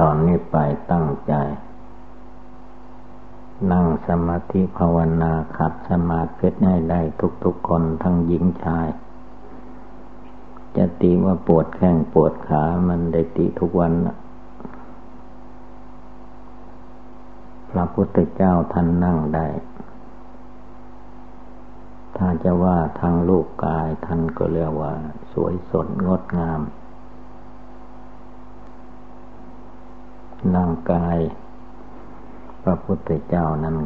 ตอนนี้ไปตั้งใจ นั่งสมาธิภาวนาขัดสมาธิให้ได้ทุกๆคนทั้งหญิงชาย จะตีว่าปวดแข้งปวดขามันได้ตีทุกวันพระพุทธเจ้าท่านนั่งได้ ถ้าจะว่าทางลูกกายท่านก็เรียกว่า สวยสดงดงาม ร่างกาย พระพุทธเจ้านั้น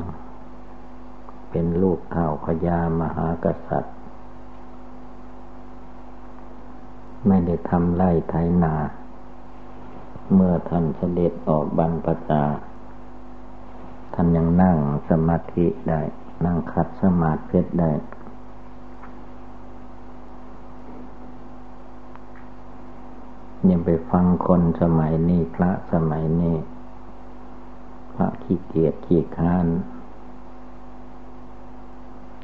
เป็นลูกเท่าพญามหากษัตริย์ ไม่ได้ทำไร่ไถนา เมื่อท่านเสด็จออกบรรพชาท่านยังนั่งสมาธิได้ นั่งคัดสมาธิได้ ยังไปฟังคนสมัยนี้พระสมัยนี้พระขี้เกียจขี้ค้าน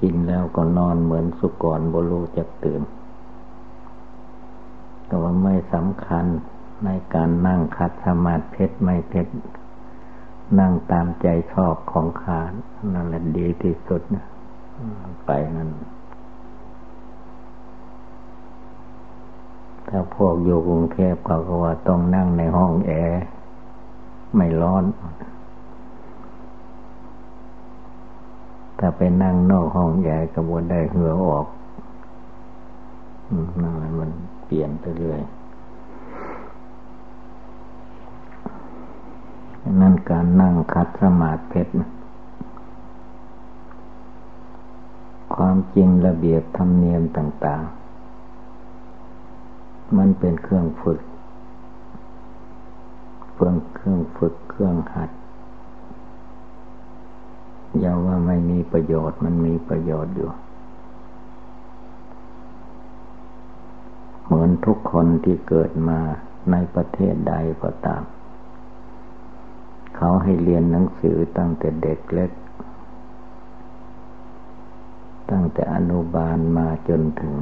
กินแล้วก็นอนเหมือนสุกรบรูจะตื่นแต่ว่าไม่สำคัญในการนั่งคัดสมาธิเพชรไม่เพชรนั่งตามใจชอบของขานนั่นแหละดีที่สุดนะไปนั่น ถ้าพวกอยู่กรุงเทพเขาก็ว่าต้องนั่งในห้องแอร์ไม่ร้อน ถ้าไปนั่งนอกห้องแอร์ก็บวนได้เหือออกนั่นแหละมันเปลี่ยนไปเรื่อยนั่นการนั่งคัดสมาธิความจริงระเบียบธรรมเนียมต่าง ๆ มันเป็นเครื่องฝึกเครื่องเครื่องฝึกเครื่องหัดอย่าว่าไม่มีประโยชน์มันมีประโยชน์อยู่ เหมือนทุกคนที่เกิดมาในประเทศใดก็ตาม เขาให้เรียนหนังสือตั้งแต่เด็กเล็ก ตั้งแต่อนุบาลมาจนถึง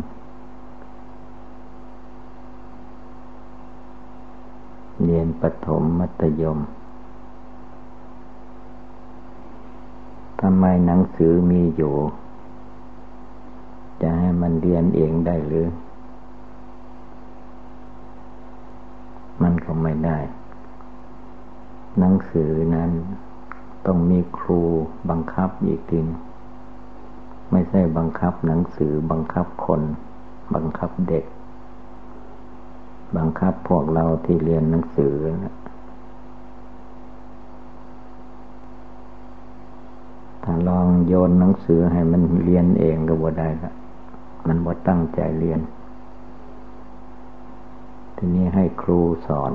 เรียนปฐมมัธยมทำไมหนังสือมีอยู่ จะให้มันเรียนเองได้หรือ มันก็ไม่ได้ หนังสือนั้นต้องมีครูบังคับอีกทีไม่ใช่บังคับหนังสือบังคับคน บังคับเด็ก บังคับพวกเราที่เรียนหนังสือนะถ้าลองโยนหนังสือให้มันเรียนเองก็บ่ได้ละมันบ่ตั้งใจเรียน ทีนี้ให้ครูสอน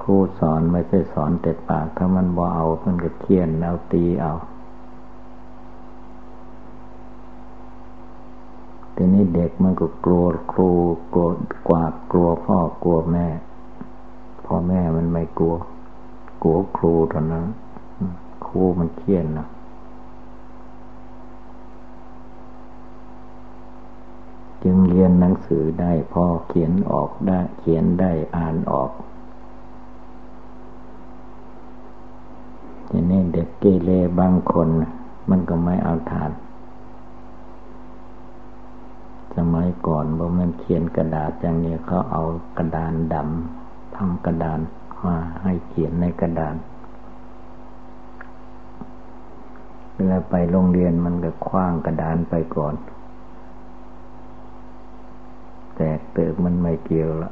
ครูสอนไม่ใช่สอนแต่ปาก ถ้ามันบ่เอามันก็เคียนเอาตีเอา ทีนี้เด็กมันก็กลัวครูกลัวกว่ากลัวพ่อกลัวแม่ พ่อแม่มันไม่กลัว กลัวครูเท่านั้นครูมันเคียนนะจึงเรียนหนังสือได้พ่อเขียนออกได้ เขียนได้อ่านออกทีนี้เด็กเกเรบางคน มันก็ไม่เอาทาน สมัยก่อนบ่มันเขียนกระดาษอย่างนี้เขาเอากระดานดำทำกระดานมาให้เขียนในกระดานเวลาไปโรงเรียนมันก็คว้างกระดานไปก่อน แตกเติบมันไม่เกี่ยวละ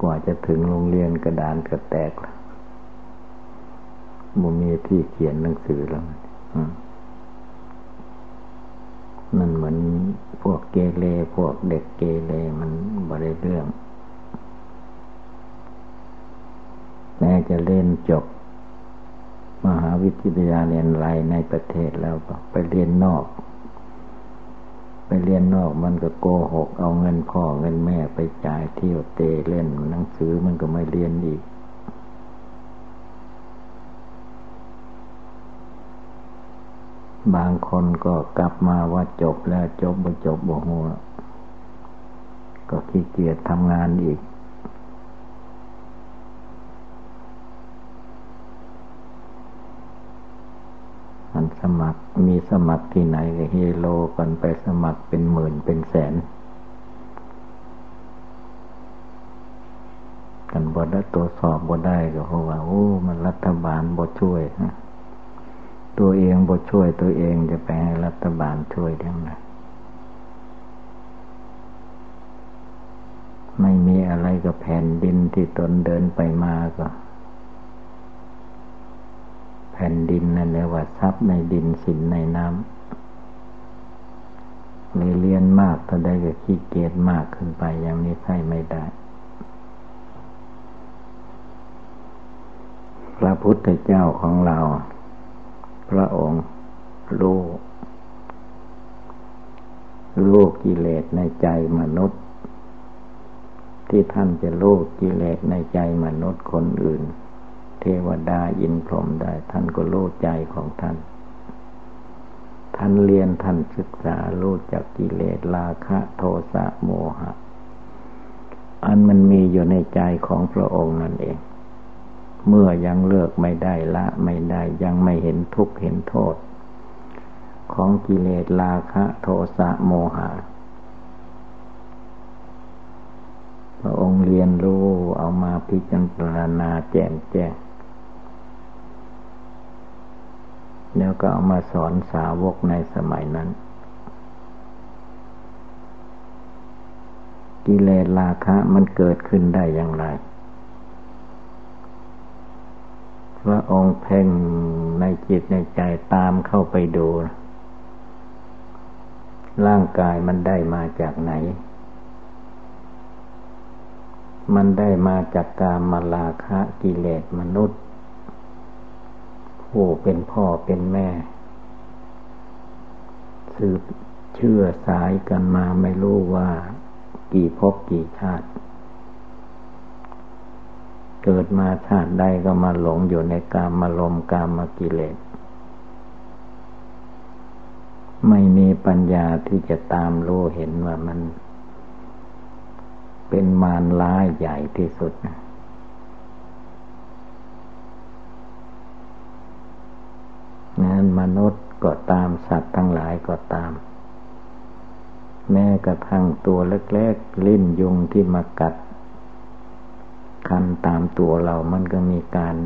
กว่าจะถึงโรงเรียนกระดานก็แตกละบ่มีที่เขียนหนังสือแล้วอืม มันเหมือนพวกเกเรพวกเด็กเกเรมันบริเรื่อง แม้จะเล่นจบ มหาวิทยาลัยเรียนไรในประเทศแล้วก็ไปเรียนนอก ไปเรียนนอกมันก็โกหก เอาเงินพ่อเงินแม่ไปจ่ายเที่ยวเตะเล่นหนังสือมันก็ไม่เรียนอีก บางคนก็กลับมาว่าจบแล้วจบบ่จบบ่หัวก็ขี้เกียจทำงานอีก มันสมัครมีสมัครที่ไหนก็เฮโลกันไปสมัครเป็นหมื่นเป็นแสน กันบดได้ตัวสอบบดได้ก็เพราะว่า โอ้ มันรัฐบาลบดช่วย ตัวเองบดช่วยตัวเองจะไปให้รัฐบาลช่วยทั้งนั้นไม่มีอะไรกับแผ่นดินที่ตนเดินไปมาก็แผ่นดินนั่นเรียกว่าทรัพย์ในดินสินในน้ำเลยเรียนมากก็ได้ก็ขี้เกียจมากขึ้นไปอย่างนี้ใช่ไม่ได้ พระพุทธเจ้าของเรา พระองค์รู้รู้กิเลสในใจมนุษย์ ที่ท่านจะรู้กิเลสในใจมนุษย์คนอื่น เทวดาอินพรหมได้ ท่านก็รู้ใจของท่าน ท่านเรียนท่านศึกษารู้จากกิเลสราคะโทสะโมหะ อันมันมีอยู่ในใจของพระองค์นั่นเอง เมื่อยังเลิกไม่ได้ละไม่ได้ยังไม่เห็นทุกข์เห็นโทษ ของกิเลสราคะโทสะโมหะพระองค์เรียนรู้เอามาพิจารณาแจ่มแจ้ง แล้วก็เอามาสอนสาวกในสมัยนั้น กิเลสราคะมันเกิดขึ้นได้อย่างไร พระองค์เพ่งในจิตในใจตามเข้าไปดู ร่างกายมันได้มาจากไหน มันได้มาจากกามมาลาคะกิเลสมนุษย์ ผู้เป็นพ่อเป็นแม่ สืบเชื่อสายกันมาไม่รู้ว่า กี่ภพกี่ชาติ เกิดมาชาติใดก็มาหลงอยู่ในกามมาลมกามมากิเลส ไม่มีปัญญาที่จะตามรู้เห็นว่ามัน เป็นมารร้ายใหญ่ที่สุดนะนั้นมนุษย์ก็ตามสัตว์ทั้งหลายก็ตาม แม้กระทั่งตัวเล็กๆ ลิ้นยุงที่มากัด คันตามตัวเรามันก็มีการ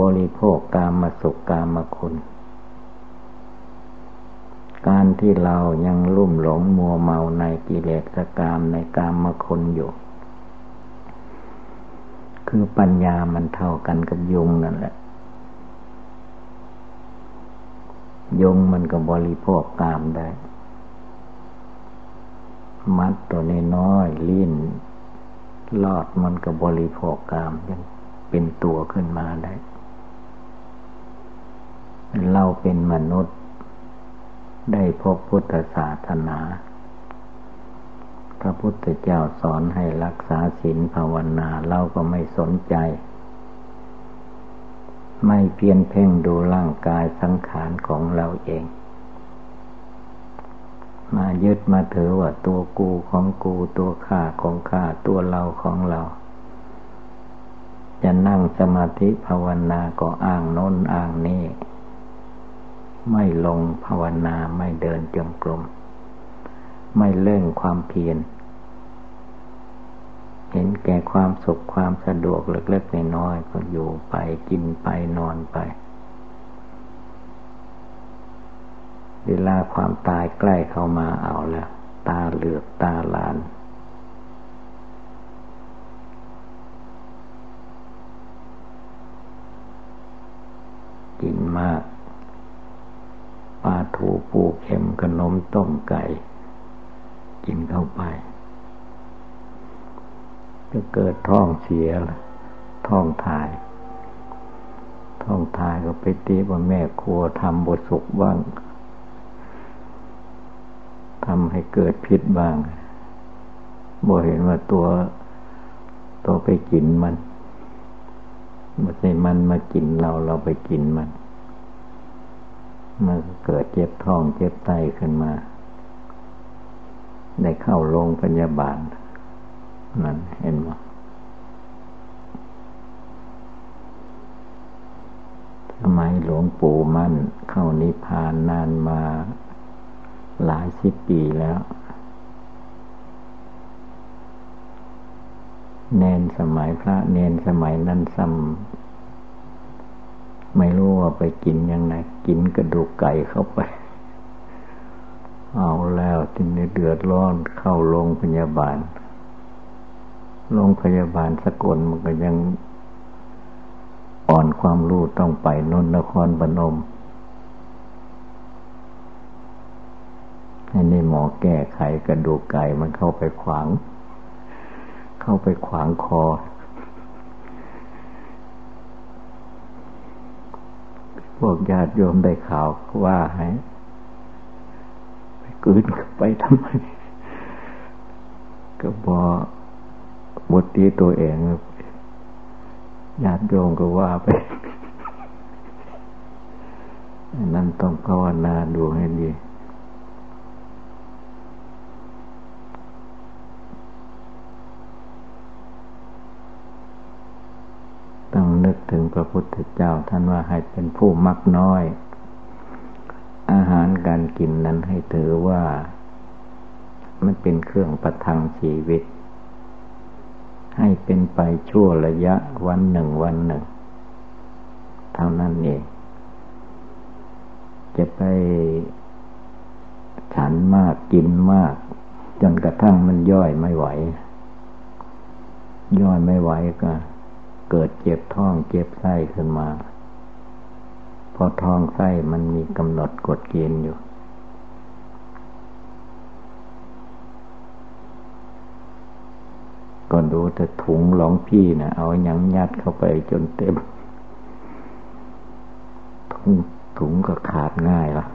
บริโภคกามมาสุขกามมาคุณ การที่เรายังลุ่มหลงมัวเมาในกิเลสกามในกามมคุณอยู่ คือปัญญามันเท่ากันกับยุงนั่นแหละ ยุงมันก็บริโภคกามได้ มัดตัวน้อยลิ้น ลอดมันก็บริโภคกามยังเป็นตัวขึ้นมาได้ เราเป็นมนุษย์ ได้พบพุทธศาสนา พระพุทธเจ้าสอนให้รักษาศีลภาวนาเราก็ไม่สนใจ ไม่เพียนเพ่งดูร่างกายสังขารของเราเอง มายึดมาถือว่าตัวกูของกูตัวข้าของข้าตัวเราของเรา จะนั่งสมาธิภาวนาก็อ้างโน้นอ้างนี้ไม่ลงภาวนาไม่เดินจงกรมไม่เล่งความเพียรเห็นแก่ความสุขความสะดวกเล็กๆน้อยๆก็อยู่ไปกินไปนอนไป เวลาความตายใกล้เข้ามาเอาแล้ว ตาเหลือกตาลาน กินมากปลาถูปูเข็มขนมต้มไก่ กินเข้าไปก็เกิดท้องเสียละท้องถ่าย ท้องถ่ายก็ไปตีว่าแม่ครัวทำบทสุกบ้าง ทำให้เกิดพิษบ้างบ่เห็นว่าตัวตัวไปกินมันไม่ใช่มันมากินเราเราไปกินมัน มันเกิดเจ็บท้องเจ็บไตขึ้นมาได้เข้าโรงพยาบาล นั่นเห็นไหมสมัยหลวงปู่มั่นเข้านิพพานนานมา หลายสิบปีแล้ว เนนสมัยพระเนนสมัยนั้นซ้ำไม่รู้ว่าไปกินยังไงกินกระดูกไก่เข้าไป เอาแล้วทีนี้เดือดร้อนเข้าโรงพยาบาลโรงพยาบาลสกลมันก็ยังอ่อนความรู้ต้องไปนนนครพนม อันนี้หมอแก้ไขกระดูกไก่มันเข้าไปขวาง เข้าไปขวางคอ พวกญาติโยมได้ข่าวว่าให้ไปกืนไปทำไม ก็บอบทตีตัวเองญาติโยมก็ว่าไปนั่นต้องภาวนาดูให้ดี ต้องนึกถึงพระพุทธเจ้าท่านว่าให้เป็นผู้มักน้อย อาหารการกินนั้นให้ถือว่า มันเป็นเครื่องประทังชีวิต ให้เป็นไปชั่วระยะวันหนึ่งวันหนึ่ง เท่านั้นเอง จะไปฉันมากกินมาก จนกระทั่งมันย่อยไม่ไหว ย่อยไม่ไหวก็ เกิดเจ็บท้องเจ็บไส้ขึ้นมา พอท้องไส้มันมีกำหนดกฎเกณฑ์อยู่ ก็ดูแต่ถุงหลองพี่นะเอาอยังยัดเข้าไปจนเต็ม ถุงถุงก็ขาดง่ายละ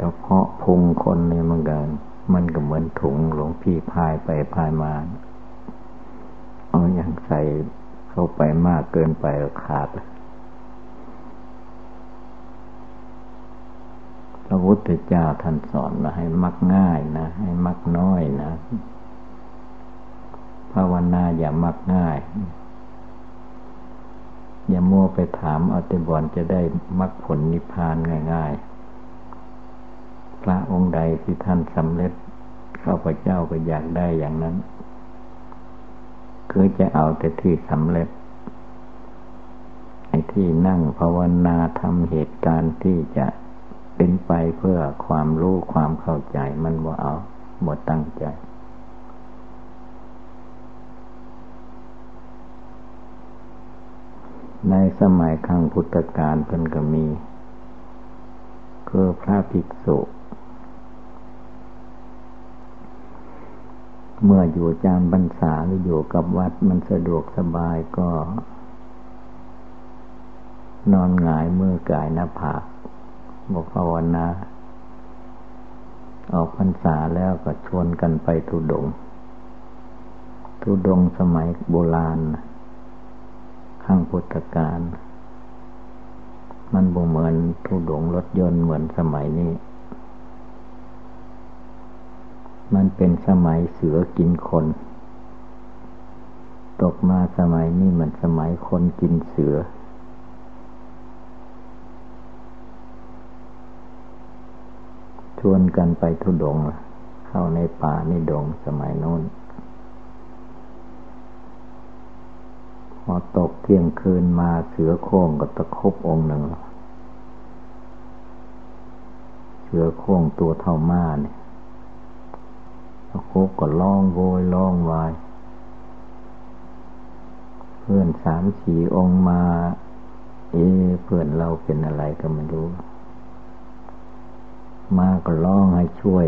กระเพาะพุงคนเนี่ยมันกัน มันก็เหมือนถุงหลวงพี่พายไปพายมา เอาอย่างใส่เข้าไปมากเกินไปก็ขาดเลยระพุทธเจ้าท่านสอนมาให้มักง่ายนะ ให้มักน้อยนะ ภาวนาอย่ามักง่าย อย่ามัวไปถามเอาแต่บอนจะได้มักผลนิพพานง่าย ๆพระองค์ใดที่ท่านสำเร็จ ข้าพเจ้าก็อยากได้อย่างนั้น คือจะเอาแต่ที่สำเร็จไอ้ที่นั่งภาวนาทำเหตุการณ์ที่จะเป็นไปเพื่อความรู้ความเข้าใจมันบ่เอาหมดตั้งใจในสมัยขังพุทธกาลเพิ่นก็มี คือพระภิกษุ เมื่ออยู่จามบรรษาหรืออยู่กับวัดมันสะดวกสบายก็ นอนหงายมือกายหน้าผากบอกภาวนาออกพรรษาแล้วก็ชวนกันไปทุดง ทุดงสมัยโบราณ ข้างพุทธกาลมันบ่เหมือนทุดงรถยนต์เหมือนสมัยนี้ มันเป็นสมัยเสือกินคน ตกมาสมัยนี้มันสมัยคนกินเสือ ชวนกันไปทุดง เข้าในป่าในดงสมัยโน้น พอตกเที่ยงคืนมาเสือโค้งก็ตะคบองค์หนึ่ง เสือโค้งตัวเท่าม้าเนี่ย ตะคบก็ร้องโวยร้องวาย เพื่อนสามสี่องค์มา เอ๊เพื่อนเราเป็นอะไรก็ไม่รู้ มาก็ร้องให้ช่วย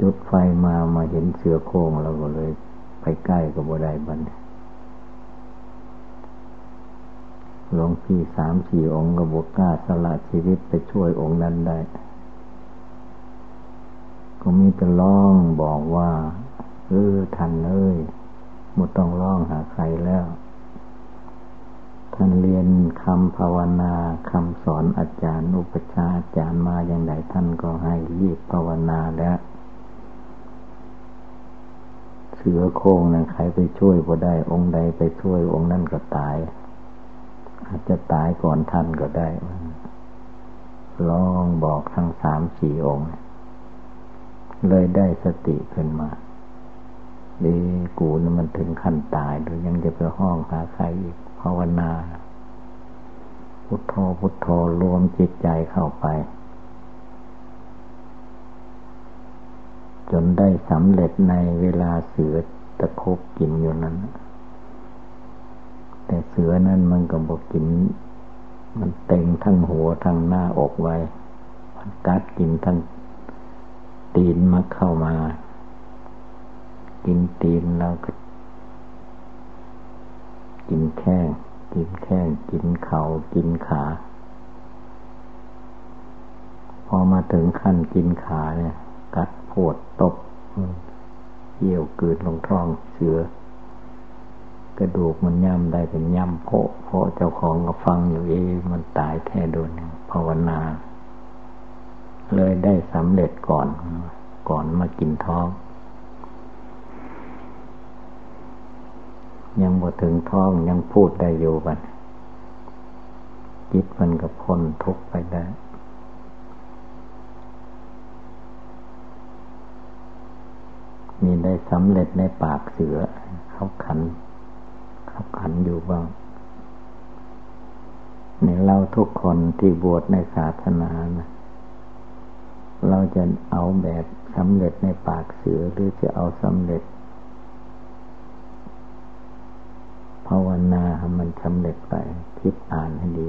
จุดไฟมามาเห็นเสือโคร่งเราก็เลย ไปใกล้กับบัได้บันหลวงพี่สามสี่องค์ก็บกกล้าสละชีวิตไปช่วยองค์นั้นได้ ก็มีแต่ร้องบอกว่า เออท่านเอ้ยหมดต้องร้องหาใครแล้ว ท่านเรียนคำภาวนาคำสอนอาจารย์ อุปชาอาจารย์มาอย่างไรท่านก็ให้รีบภาวนาแล้วเสือโค้งนะใครไปช่วยก็ได้ องค์ใดไปช่วย องค์นั้นก็ตาย อาจจะตายก่อนท่านก็ได้ลองบอกทั้งสามสี่องค์ เลยได้สติขึ้นมาดีกูนี่มันถึงขั้นตายหรือยังจะไปห้องหาใครอีกภาวนา พุทโธพุทโธรวมจิตใจเข้าไป จนได้สำเร็จในเวลาเสือตะคบกินอยู่นั้น แต่เสือนั้นมันก็บอกกิน มันเต็งทั้งหัวทั้งหน้าอกไว้ มันกัดกินทั้ง ตีนมาเข้ามา กินตีนแล้วก็ กินแข้งกินแข้งกินเขา่ากินขาพอมาถึงขั้นกินขาเนี่ย กัดปวดตบเยี่ยวกืดลงท้องเสือกระดูกมันย่ำได้เป็นย่ำโพเพราะเจ้าของก็ฟังอยู่เองมันตายแท้โดนภาวนา เลยได้สำเร็จก่อน ก่อนมากินท้อง ยังบ่ถึงท้องยังพูดได้อยู่บันจิตมันก็พ้นทุกข์ไปได้มีได้สำเร็จในปากเสือ เขาขัน เขาขันอยู่บ้างในเราทุกคนที่บวชในศาสนานะ เราจะเอาแบบสำเร็จในปากเสือหรือจะเอาสำเร็จ ภาวนาให้มันสำเร็จไป คิดอ่านให้ดี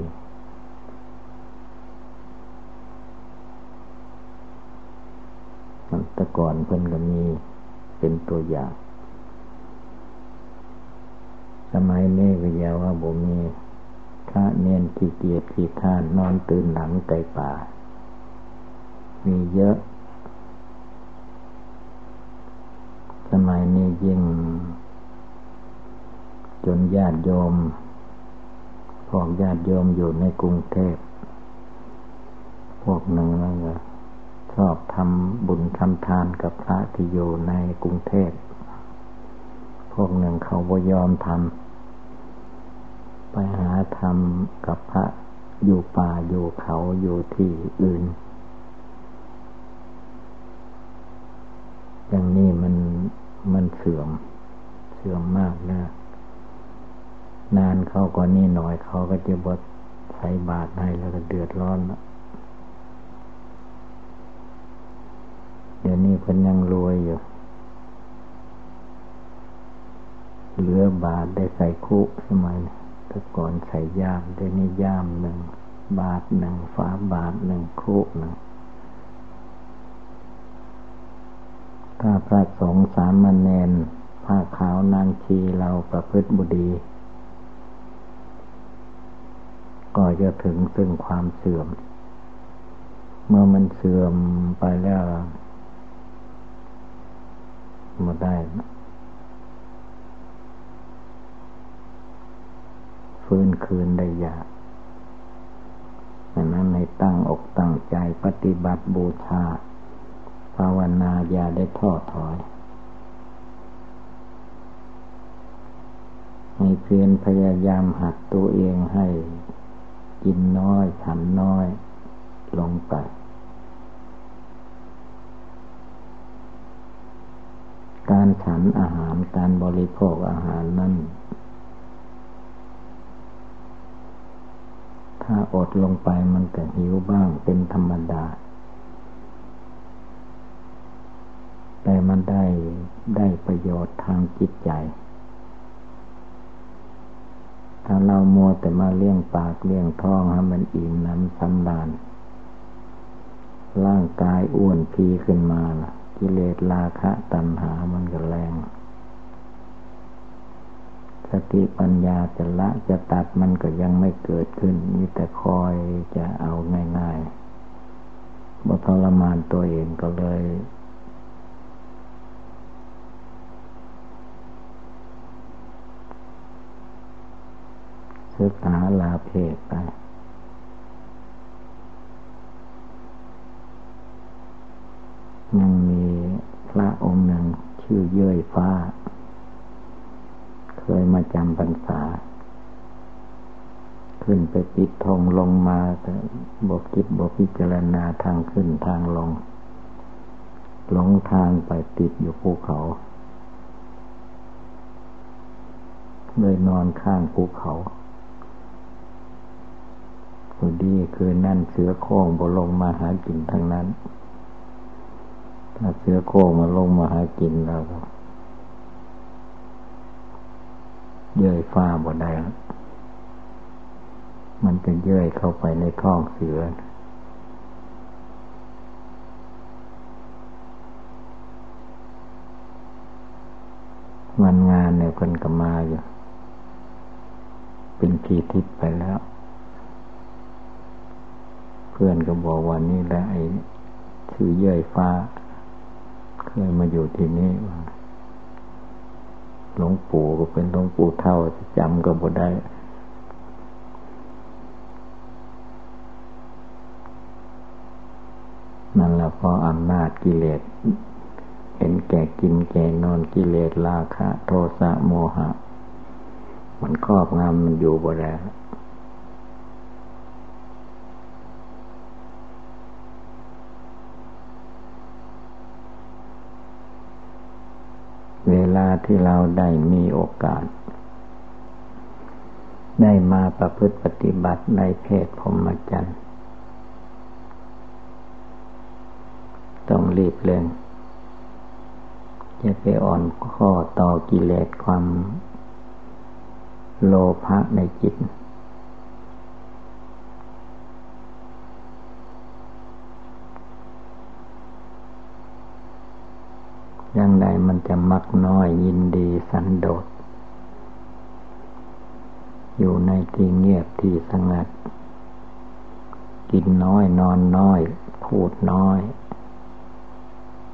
มันแต่ก่อนเพิ่นก็มีเป็นตัวอย่าง สมัยนี้ก็ยาว่าบ่มีพระเนียนขี้เกียจขี้ท่านนอนตื่นหลังไกป่า มีเยอะ สมัยนี้ยิ่ง จนญาติโยมพวกญาติโยมอยู่ในกรุงเทพ พวกหนึ่งก็ชอบทำบุญทำทานกับพระที่อยู่ในกรุงเทพ พวกหนึ่งเขาบ่ยอมทำ ไปหาทำกับพระอยู่ป่าอยู่เขาอยู่ที่อื่น อย่างนี้มันมันเสื่อม เสื่อมมากนะนานเขาก็นี่หน่อยเขาก็จะบดใส่บาตรให้แล้วก็เดือดร้อนเดี๋ยวนี้เพิ่นยังรวยอยู่ เหลือบาทได้ใส่คุสมัยแต่ก่อนใส่ย่ามได้นี่ย่ามหนึ่ง บาทหนึ่งฝาบาทหนึ่งคุหนึ่ง ถ้าพระสงฆ์สามเณรผ้าขาวนางชีเราประพฤติบุดี ก็จะถึงซึ่งความเสื่อม เมื่อมันเสื่อมไปแล้วมาได้ฟื้นคืนได้ยากดังนั้นในตั้งอกตั้งใจปฏิบัติบูชา ภาวนาอย่าได้ท้อถอย ให้เพียรพยายามหัดตัวเองให้ กินน้อยฉันน้อย ลงไป การฉันอาหารการบริโภคอาหารนั้นถ้าอดลงไปมันก็หิวบ้างเป็นธรรมดา แต่มัน ได้ได้ประโยชน์ทางจิตใจ ถ้าเรามัวแต่มาเลี้ยงปากเลี้ยงท้องให้มันอิ่มน้ำสำราญร่างกายอ้วนพีขึ้นมาล่ะ กิเลสราคะตัณหามันก็แรง สติปัญญาจะละจะตัดมันก็ยังไม่เกิดขึ้น มีแต่คอยจะเอาง่ายๆบทรมานตัวเองก็เลย ศึกษาลาเพศไป ยังมีพระองค์หนึ่งชื่อเย้ยฟ้า เคยมาจำพรรษา ขึ้นไปปิดทองลงมาแต่บกคิดบกพิจารณาทางขึ้นทางลง หลงทางไปติดอยู่ภูเขาเลยนอนข้างภูเขา พอดีคือนั่นเสือโค้งบลงมาหากินทั้งนั้น ถ้าเสือโค้งมาลงมาหากินแล้วก็เยื่อยฟ้าบ่ได้ มันจะเยื่อยเข้าไปในท้องเสือ วันงานเนี่ยคนก็มาอยู่ เป็นทีทิพไปแล้ว พื่อนก็บอกว่านี่แหละไอ้ชื่อเย่ยฟ้า เคยมาอยู่ที่นี่หลวงปู่ก็เป็นหลวงปู่เท่าจำก็บ่ได้นั่นแหละเพราะอำนาจกิเลส เห็นแก่กินแก่นอนกิเลสราคะ โทสะโมหะ มันครอบงำมันอยู่บ่ได้เวลาที่เราได้มีโอกาส ได้มาประพฤติปฏิบัติในเพศพรมจรรย์ต้องรีบเร่งจะไปอ่อนข้อต่อกิเลสความโลภะในจิต อย่างใดมันจะมักน้อยยินดีสันโดษ อยู่ในที่เงียบที่สงัด กินน้อยนอนน้อย พูดน้อย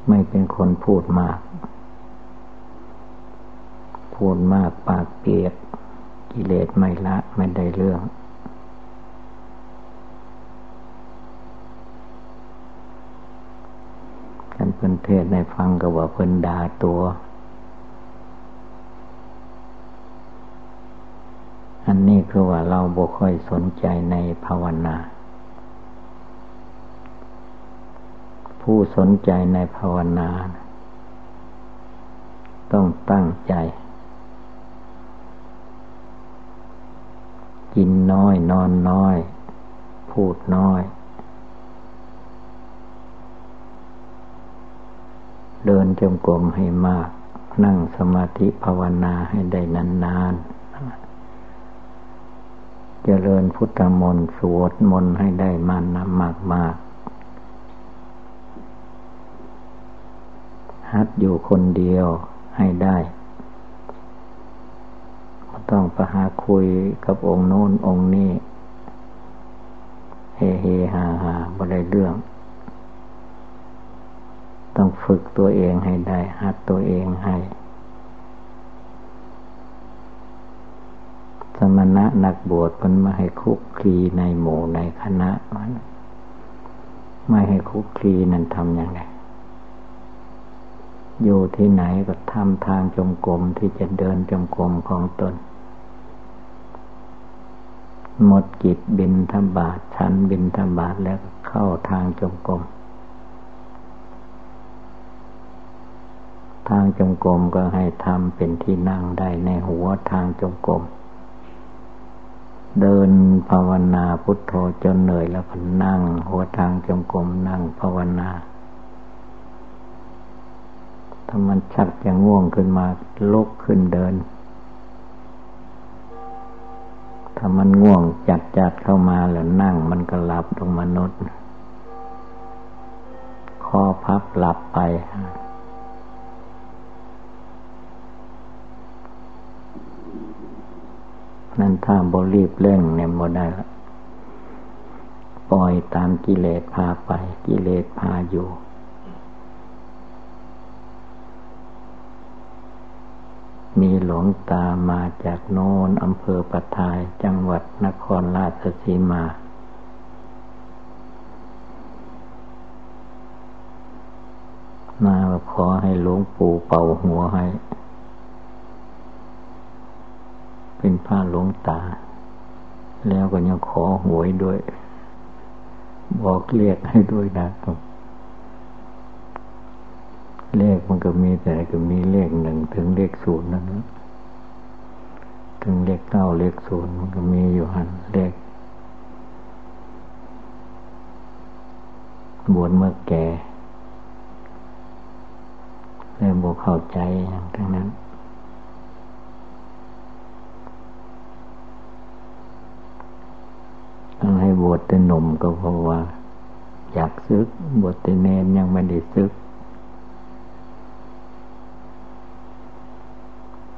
ไม่เป็นคนพูดมาก พูดมากปากเปียกกิเลสไม่ละไม่ได้เรื่องกันเพิ่นเทศในฟังก็ว่าเพิ่นด่าตัว อันนี้คือว่าเราบ่ค่อยสนใจในภาวนา ผู้สนใจในภาวนา ต้องตั้งใจ กินน้อยนอนน้อย พูดน้อย เดินจงกรมให้มาก นั่งสมาธิภาวนาให้ได้นานๆ เจริญพุทธมนต์สวดมนต์ให้ได้มันนะมากๆ ฮัดอยู่คนเดียวให้ได้ไม่ต้องไปหาคุยกับองค์โน้นองค์นี้ เฮเฮฮาฮาบ่ได้เรื่อง ต้องฝึกตัวเองให้ได้ หัดตัวเองให้ สมณะนักบวชมันมาให้คุกคีในหมู่ในคณะมันไม่ให้คุกคีนั่นทำอย่างไรอยู่ที่ไหนก็ทำทางจมกรมที่จะเดินจมกรมของตนหมดกิจบินธบาตฉันบินธบาตแล้วเข้าทางจงกรม ทางจงกรมก็ให้ทำเป็นที่นั่งได้ในหัวทางจงกรม เดินภาวนาพุทโธจนเหนื่อยแล้วก็นั่ง หัวทางจงกรมนั่งภาวนาถ้ามันชักจะง่วงขึ้นมาลุกขึ้นเดิน ถ้ามันง่วงจัดจัดเข้ามาแล้วนั่งมันก็หลับลงมนุษย์ คอพับหลับไป นั่นถ้าบรีบเร่งเนี่ยบ่ได้ละปล่อยตามกิเลสพาไป กิเลสพาอยู่มมีหลวงตามาจากโน้นอำเภอปะทายจังหวัดนครราชสีมา มาขอให้หลวงปู่เป่าหัวให้ เป็นผ้าหลวงตา แล้วก็ยังขอหวยด้วย บอกเรียกให้ด้วยนะครับเลขมันก็มีแต่ก็มีเลขหนึ่งถึงเลขศูนย์นั่นนะถึงเลขเก้าเลขศูนย์มันก็มีอยู่หันเลขบวชเมื่อแก่แล้วบวเข้าใจอย่างทั้งนั้น ต้องให้บวชแต่หนุ่มก็เพราะว่า อยากซึก บวชแต่เนนยังไม่ได้ซึก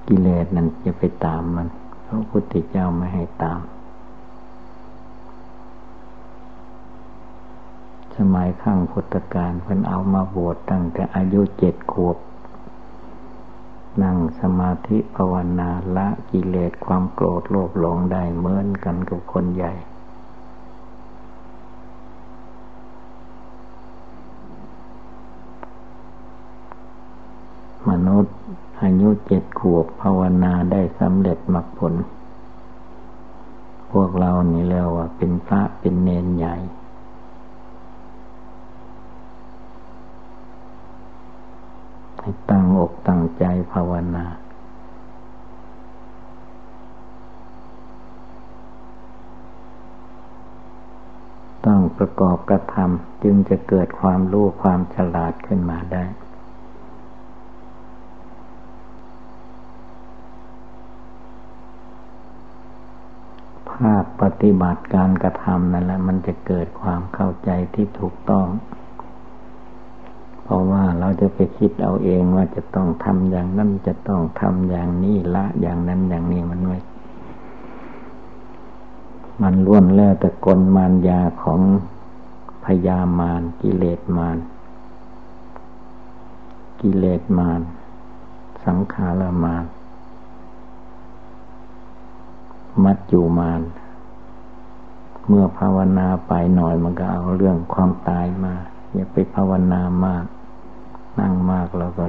กิเลสนั้นจะไปตามมันพระพุทธเจ้าไม่ให้ตาม สมัยข้างพุทธกาลเพิ่นเอามาบวชตั้งแต่อายุเจ็ดขวบนั่งสมาธิภาวนาละกิเลสความโกรธโลภหลงได้เหมือนกันกับคนใหญ่ มนุษย์อายุเจ็ดขวบภาวนาได้สำเร็จมรรคผล พวกเรานี่แล้วว่าเป็นพระเป็นเนนใหญ่ ให้ตั้งอกตั้งใจภาวนาต้องประกอบกระทำจึงจะเกิดความรู้ความฉลาดขึ้นมาได้ภาคป ฏิบัติการกระทำนั่นแหละ มันจะเกิดความเข้าใจที่ถูกต้อง เพราะว่าเราจะไปคิดเอาเองว่าจะต้องทำอย่างนั้นจะต้องทำอย่างนี้ละอย่างนั้นอย่างนี้มันไม่มันล้วนแล้วแต่กลมารยาของพยามารกิเลสมารกิเลสมารสังขารมารมัจจุมาน เมื่อภาวนาไปหน่อยมันก็เอาเรื่องความตายมา อย่าไปภาวนามาก นั่งมากแล้วก็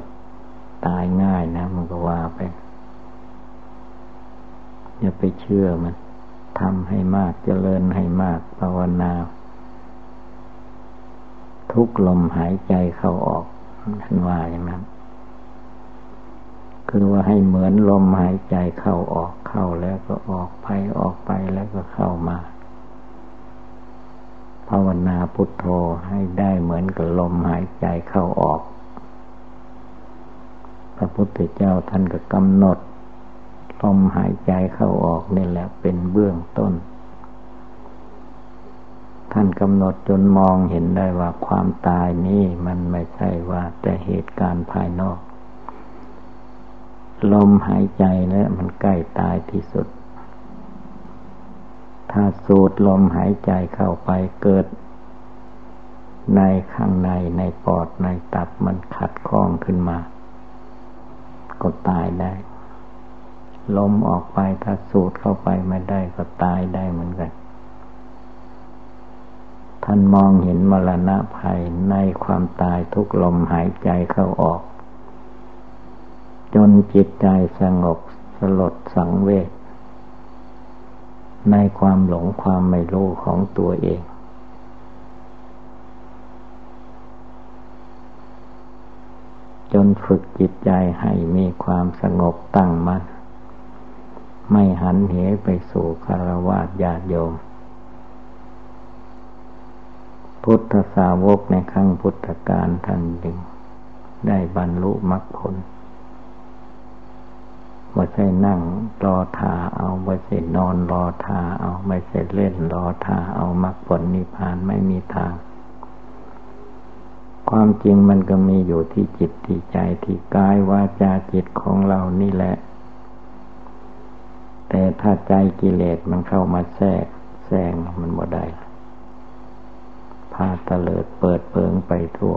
ตายง่ายนะ มันก็ว่าไป อย่าไปเชื่อมันทำให้มากจเจริญให้มากภาวนา ทุกลมหายใจเข้าออกท่านว่าอย่างนั้นคือว่าให้เหมือนลมหายใจเข้าออกเข้าแล้วก็ออกไปออกไปแล้วก็เข้ามา ภาวนาพุทโธให้ได้เหมือนกับลมหายใจเข้าออก พระพุทธเจ้าท่านก็กำหนด ลมหายใจเข้าออกนี่แหละเป็นเบื้องต้น ท่านกำหนดจนมองเห็นได้ว่าความตายนี้มันไม่ใช่ว่าแต่เหตุการณ์ภายนอก ลมหายใจแล้วมันใกล้ตายที่สุด ถ้าสูดลมหายใจเข้าไปเกิด ในข้างในในปอดในตับมันขัดข้องขึ้นมา ก็ตายได้ ลมออกไปถ้าสูดเข้าไปไม่ได้ก็ตายได้เหมือนกัน ท่านมองเห็นมรณะภัยในความตายทุกลมหายใจเข้าออก จนจิตใจสงบสลดสังเวช ในความหลงความไม่รู้ของตัวเอง จนฝึกจิตใจให้มีความสงบตั้งมัน่นไม่หันเหไปสู่คารวะญาติโยม พุทธสาวกในครั้งพุทธกาลท่านดึงได้บรรลุมรรคผล ไม่ใช่นั่งรอทาเอาไม่ใช่นอนรอทาเอาไม่ใช่เล่นรอทาเอามรรคผลนิพพานไม่มีทาง ความจริงมันก็มีอยู่ที่จิตที่ใจที่กายวาจาจิตของเรานี่แหละ แต่ถ้าใจกิเลสมันเข้ามาแทรกแซงมันบ่ได้พาตะเลิดเปิดเปิงไปทั่ว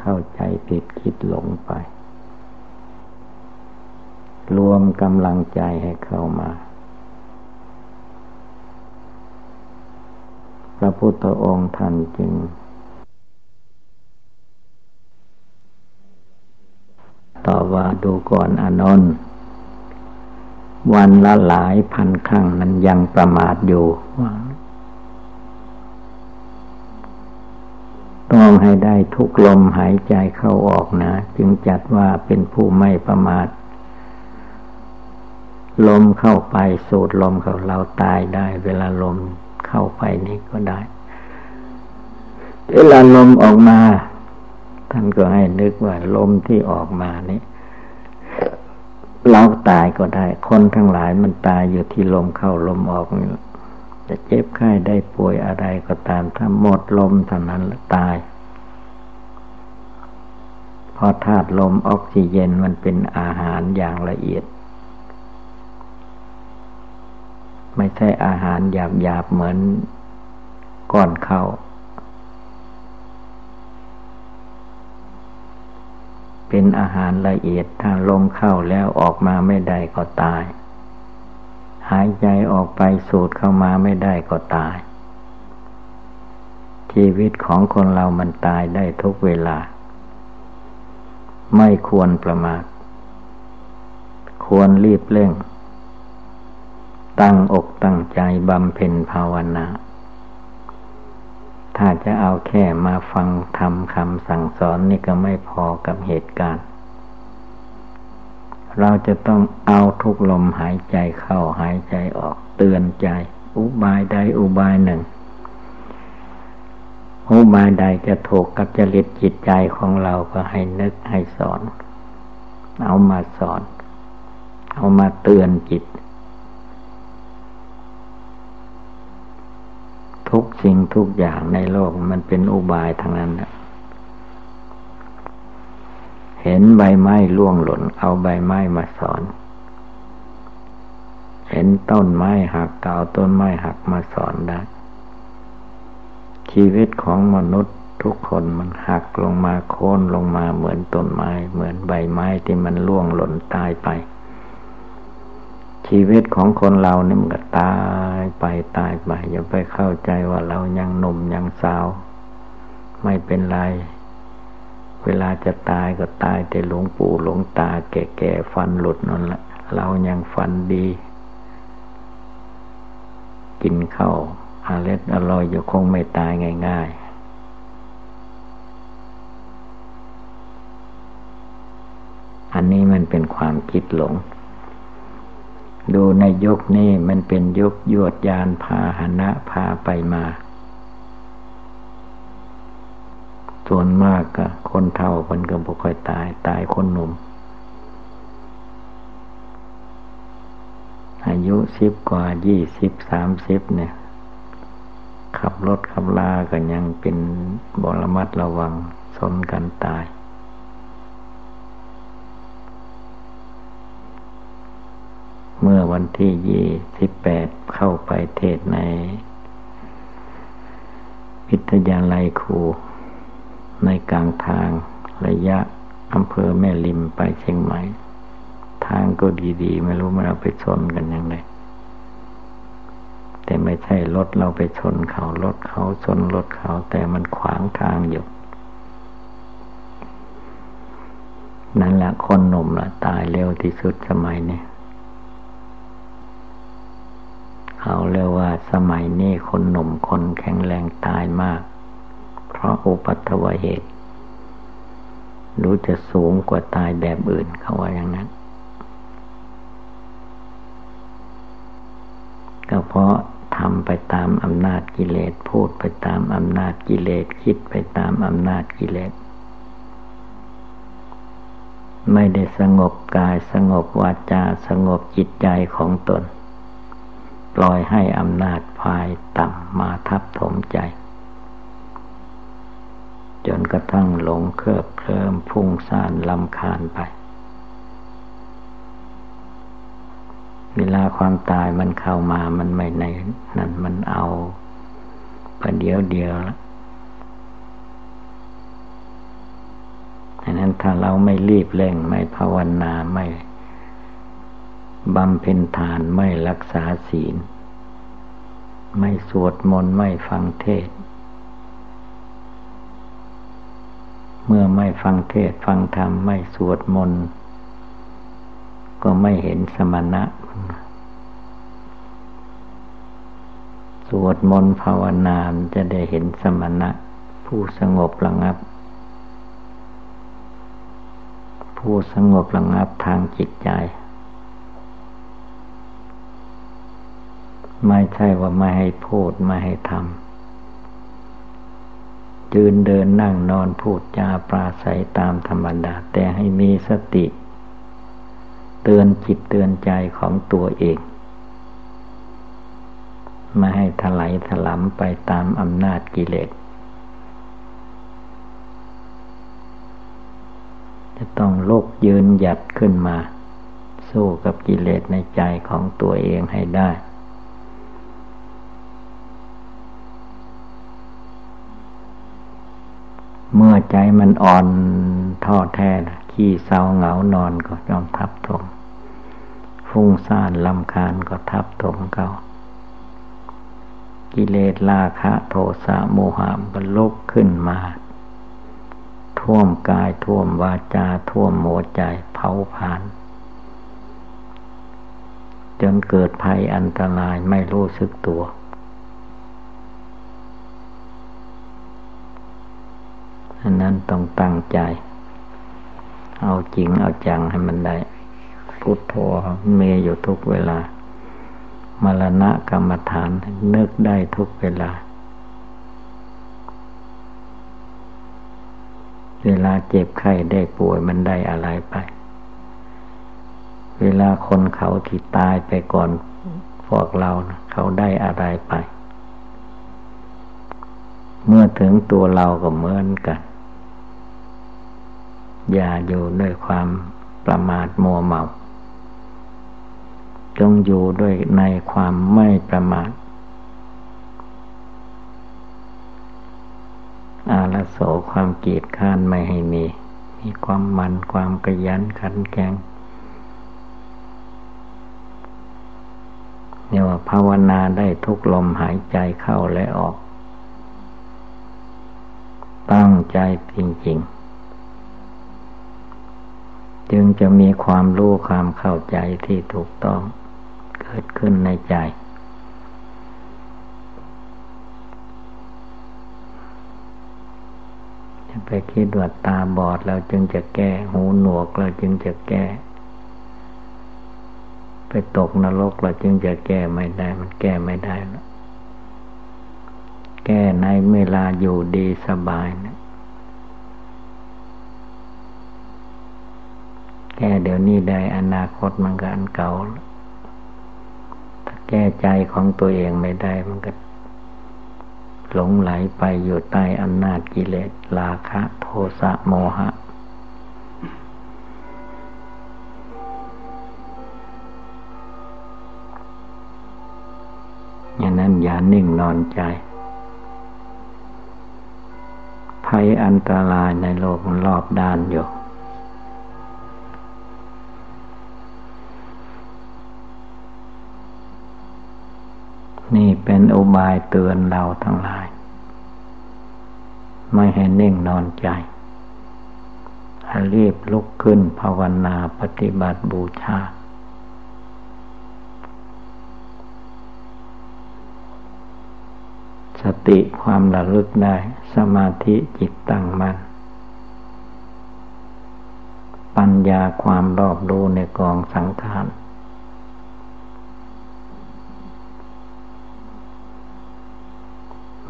เข้าใจผิดคิดหลงไป รวมกำลังใจให้เข้ามา พระพุทธองค์ท่านจึง ต่อว่าดูก่อนอนนท์วันละหลายพันครั้งนั้นยังประมาทอยู่ ต้องให้ได้ทุกลมหายใจเข้าออกนะ จึงจัดว่าเป็นผู้ไม่ประมาท ลมเข้าไปสูดลมเขาเราตายได้ เวลาลมเข้าไปนี่ก็ได้ เวลาลมออกมา ท่านก็ให้นึกว่าลมที่ออกมานี่เราตายก็ได้ คนทั้งหลายมันตายอยู่ที่ลมเข้าลมออกนี่ จะเจ็บไข้ได้ป่วยอะไรก็ตามถ้าหมดลมเท่านั้นตายพราะธาตุลมออกซิเจนมันเป็นอาหารอย่างละเอียด ไม่ใช่อาหารหยาบๆเหมือนก้อนเข้า เป็นอาหารละเอียดถ้าลมเข้าแล้วออกมาไม่ได้ก็ตาย หายใจออกไปสูดเข้ามาไม่ได้ก็ตาย ชีวิตของคนเรามันตายได้ทุกเวลา ไม่ควรประมาท ควรรีบเร่ง ตั้งอกตั้งใจบำเพ็ญภาวนา ถ้าจะเอาแค่มาฟังทำคำสั่งสอนนี่ก็ไม่พอกับเหตุการณ์ เราจะต้องเอาทุกลมหายใจเข้าหายใจออกเตือนใจ อุบายใดอุบายหนึ่ง อุบายใดจะถูกกับจริตจิตใจของเราก็ให้นึกให้สอน เอามาสอน เอามาเตือนจิต ทุกสิ่งทุกอย่างในโลกมันเป็นอุบายทางนั้นนะ เห็นใบไม้ล่วงหล่น เอาใบไม้มาสอน เห็นต้นไม้หักเก่าต้นไม้หักมาสอนได้ ชีวิตของมนุษย์ทุกคนมันหักลงมาโค่นลงมาเหมือนต้นไม้ เหมือนใบไม้ที่มันล่วงหล่นตายไป ชีวิตของคนเราเนี่ยมันก็ตายไปตายไปอย่าไปเข้าใจว่าเรายังหนุ่มยังสาว ไม่เป็นไร เวลาจะตายก็ตายแต่หลวงปู่หลวงตา แก่ๆฟันหลุดนั่นแหละเรายังฟันดี กินข้าวอาเล็ดอร่อยอยู่คงไม่ตายง่าย ๆอันนี้มันเป็นความคิดหลง ดูในยุคนี้มันเป็นยุคยวดยานพาหนะพาไปมา ส่วนมากก็คนเฒ่าคนก็บ่ค่อยตาย ตายคนหนุ่ม อายุสิบกว่ายี่สิบสามสิบเนี่ย ขับรถขับลาก็ยังเป็นบรมัดระวังชนกันตาย เมื่อวันที่ยี่สิบแปดเข้าไปเทศในวิทยาลัยครู ในกลางทางระยะอำเภอแม่ริมไปเชียงใหม่ ทางก็ดีๆ ไม่รู้มันเราไปชนกันยังไงแต่ไม่ใช่รถเราไปชนเขารถเขาชนรถเขา แต่มันขวางทางอยู่ นั่นแหละคนหนุ่มละตายเร็วที่สุดสมัยนี้เขาเรียกว่าสมัยนี้คนหนุ่มคนแข็งแรงตายมาก ราะอุปัตวเหตุ รู้จะสูงกว่าตายแบบอื่นเขาว่าอย่างนั้น ก็เพราะทำไปตามอำนาจกิเลส พูดไปตามอำนาจกิเลส คิดไปตามอำนาจกิเลส ไม่ได้สงบกายสงบวาจาสงบจิตใจของตน ปล่อยให้อำนาจภายต่ำมาทับถมใจ จนกระทั่งหลงเคลิบเคลิมพุ่งซ่านลำคาญไป เวลาความตายมันเข้ามามันไม่ในนั่นมันเอาประเดี๋ยวเดียวแล้วดังนั้นถ้าเราไม่รีบเร่งไม่ภาวนาไม่บำเพ็ญทานไม่รักษาศีล ไม่สวดมนต์ไม่ฟังเทศ เมื่อไม่ฟังเทศฟังธรรมไม่สวดมนต์ก็ไม่เห็นสมณะ สวดมนต์ภาวนาจะได้เห็นสมณะ ผู้สงบระงับ ผู้สงบระงับทางจิตใจ ไม่ใช่ว่าไม่ให้พูดไม่ให้ทำ ยืนเดินนั่งนอนพูดจาปราศัยตามธรรมดา แต่ให้มีสติ เตือนจิตเตือนใจของตัวเองไม่ให้ถลายถลำไปตามอำนาจกิเลสจะต้องลุกยืนหยัดขึ้นมา สู้กับกิเลสในใจของตัวเองให้ได้ เมื่อใจมันอ่อนท้อแท้ขี้เศร้าเหงานอนก็ยอมทับถมฟุ้งซ่านลำคาญก็ทับถมเขากิเลสราคะโทสะโมหะก็ลุกขึ้นมา ท่วมกายท่วมวาจาท่วมหัวใจเผาผลาญจนเกิดภัยอันตรายไม่รู้สึกตัว อันนั้นต้องตั้งใจ เอาจริงเอาจังให้มันได้ พุทโธเมอยู่ทุกเวลามรณะกรรมฐานนึกได้ทุกเวลา เวลาเจ็บไข้ได้ป่วยมันได้อะไรไป เวลาคนเขาที่ตายไปก่อนพวกเราเขาได้อะไรไป เมื่อถึงตัวเราก็เหมือนกัน อย่าอยู่ด้วยความประมาทมัวเมา จงอยู่ด้วยในความไม่ประมาท อาลโสความเกียดข้านไม่ให้มี มีความมันความกระยันขันแกงเนี่ยว่าภาวนาได้ทุกลมหายใจเข้าและออก ตั้งใจจริงๆ จึงจะมีความรู้ความเข้าใจที่ถูกต้องเกิดขึ้นในใจ จะไปคิดว่าตาบอดเราจึงจะแก้ หูหนวกเราจึงจะแก้ ไปตกนรกเราจึงจะแก้ไม่ได้ มันแก้ไม่ได้แล้วแก้ในเวลาอยู่ดีสบายนะแก้เดี๋ยวนี้ได้อนาคตมันก็อันเก่า ถ้าแก้ใจของตัวเองไม่ได้มันก็ หลงไหลไปอยู่ใต้อำนาจกิเลสราคะโทสะโมหะอย่างนั้นอย่านิ่งนอนใจ ภัยอันตรายในโลกมันรอบด้านอยู่ เป็นอุบายเตือนเราทั้งหลาย ไม่ให้นิ่งนอนใจให้รีบลุกขึ้นภาวนาปฏิบัติบูชา สติความระลึกได้ สมาธิจิตตั้งมัน่นปัญญาความรอบรู้ในกองสังขาร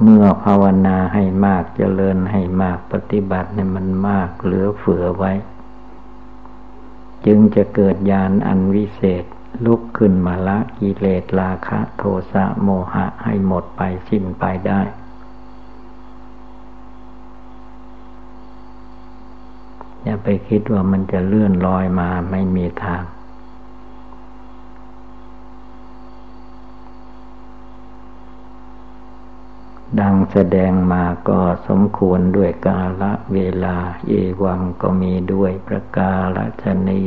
เมื่อภาวนาให้มากเจริญให้มากปฏิบัติให้มันมากเหลือเฟือไว้ จึงจะเกิดญาณอันวิเศษลุกขึ้นมาละกิเลสราคะโทสะโมหะให้หมดไปสิ้นไปได้ อย่าไปคิดว่ามันจะเลื่อนลอยมาไม่มีทาง ดังแสดงมาก็สมควรด้วยกาละเวลา เยวังก็มีด้วยประกาศชนี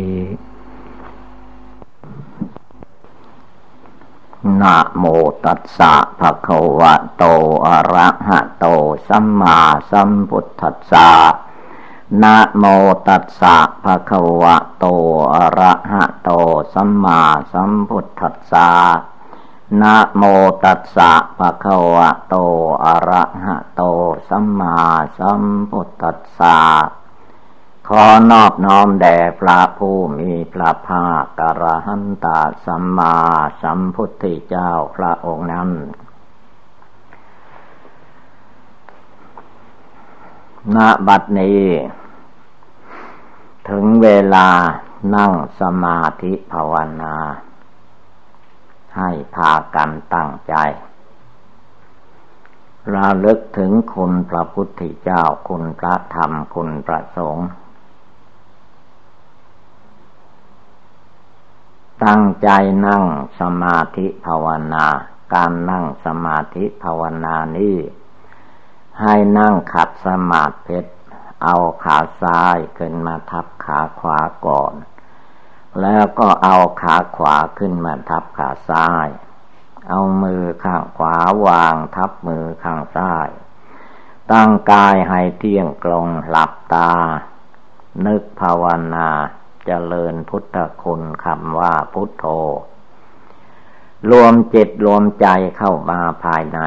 นะโมตัสสะภะคะวะโต อะระหะโต สัมมาสัมพุทธัสสะนะโมตัสสะภะคะวะโต อะระหะโต สัมมาสัมพุทธัสสะ นะโมตัสสะภะคะวะโต อะระหะโต สัมมาสัมพุทธัสสะ ขอนอบน้อมแด่พระผู้มีพระภาคกระหันตาสัมมาสัมพุทธเจ้าพระองค์นั้น ณ บัดนี้ ถึงเวลานั่งสมาธิภาวนา ให้พากันตั้งใจระลึกถึงคุณพระพุทธเจ้าคุณพระธรรมคุณพระสงฆ์ตั้งใจนั่งสมาธิภาวนา การนั่งสมาธิภาวนานี้ให้นั่งขัดสมาธิเอาขาซ้ายขึ้นมาทับขาขวาก่อน แล้วก็เอาขาขวาขึ้นมาทับขาซ้าย เอามือข้างขวาวางทับมือข้างซ้าย ตั้งกายให้เที่ยงตรงหลับตา นึกภาวนาเจริญพุทธคุณคำว่าพุทโธ รวมจิตรวมใจเข้ามาภายใน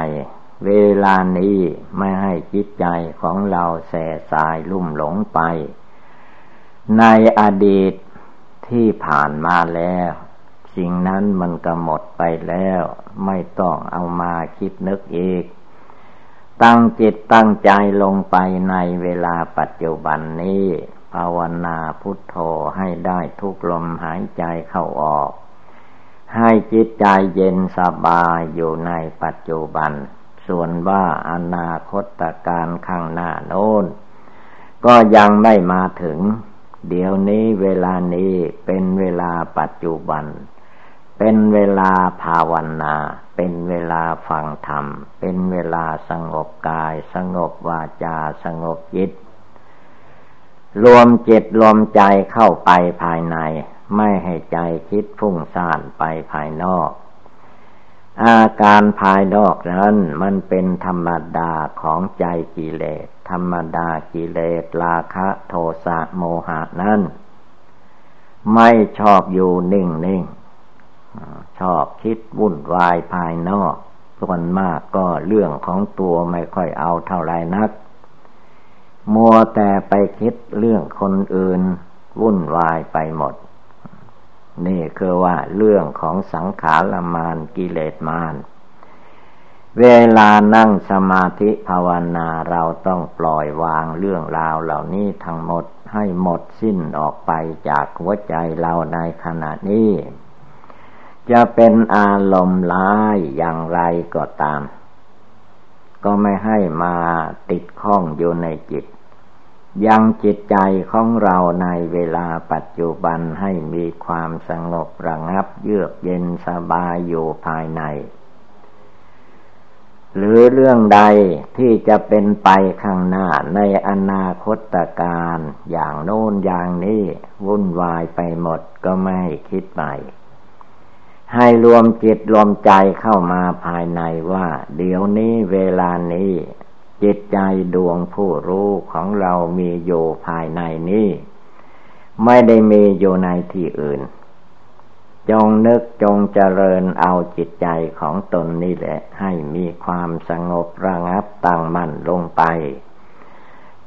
เวลานี้ไม่ให้จิตใจของเราแส่สายลุ่มหลงไป ในอดีต ที่ผ่านมาแล้ว สิ่งนั้นมันก็หมดไปแล้ว ไม่ต้องเอามาคิดนึกอีก ตั้งจิตตั้งใจลงไปในเวลาปัจจุบันนี้ ภาวนาพุทโธให้ได้ทุกลมหายใจเข้าออก ให้จิตใจเย็นสบายอยู่ในปัจจุบัน ส่วนว่าอนาคตการข้างหน้าโน้นก็ยังไม่มาถึง เดี๋ยวนี้เวลานี้เป็นเวลาปัจจุบัน เป็นเวลาภาวนา เป็นเวลาฟังธรรม เป็นเวลาสงบกาย สงบวาจา สงบจิต รวมจิตรวมใจเข้าไปภายใน ไม่ให้ใจคิดฟุ้งซ่านไปภายนอก อาการภายนอกนั้นมันเป็นธรรมดาของใจกิเลส ธรรมดากิเลสราคะโทสะโมหะนั้นไม่ชอบอยู่นิ่งนิ่งชอบคิดวุ่นวายภายนอก ส่วนมากก็เรื่องของตัวไม่ค่อยเอาเท่าไรนัก มัวแต่ไปคิดเรื่องคนอื่น วุ่นวายไปหมด นี่คือว่าเรื่องของสังขารมานกิเลสมานเวลานั่งสมาธิภาวนาเราต้องปล่อยวางเรื่องราวเหล่านี้ทั้งหมดให้หมดสิ้นออกไปจากหัวใจเราในขณะนี้ จะเป็นอารมณ์ร้ายอย่างไรก็ตาม ก็ไม่ให้มาติดข้องอยู่ในจิต ยังจิตใจของเราในเวลาปัจจุบันให้มีความสงบระงับเยือกเย็นสบายอยู่ภายใน หรือเรื่องใดที่จะเป็นไปข้างหน้าในอนาคตการอย่างโน้นอย่างนี้ วุ่นวายไปหมดก็ไม่คิดใหม่ให้รวมจิตรวมใจเข้ามาภายในว่า เดี๋ยวนี้เวลานี้ จิตใจดวงผู้รู้ของเรามีอยู่ภายในนี้ ไม่ได้มีอยู่ในที่อื่น จงนึกจงเจริญเอาจิตใจของตนนี่แหละ ให้มีความสงบระงับตั้งมั่นลงไป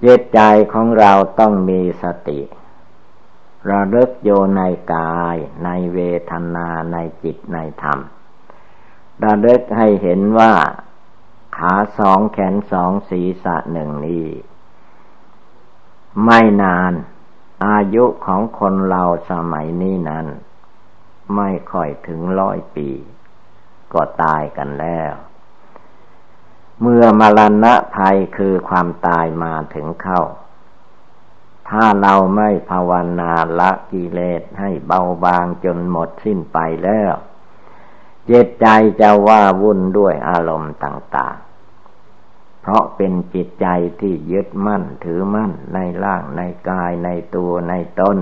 จิตใจของเราต้องมีสติระลึกโยในกายในเวทนาในจิตในธรรมระลึกให้เห็นว่า ขาสองแขนสองศีรษะหนึ่งนี้ ไม่นาน อายุของคนเราสมัยนี้นั้น ไม่ค่อยถึงร้อยปี ก็ตายกันแล้ว เมื่อมรณะภัยคือความตายมาถึงเข้า ถ้าเราไม่ภาวนาละกิเลสให้เบาบางจนหมดสิ้นไปแล้ว จตใจจะว่าวุ่นด้วยอารมณ์ต่าง ๆ เพราะเป็นจิตใจที่ยึดมั่นถือมั่นในร่างในกายในตัวในตน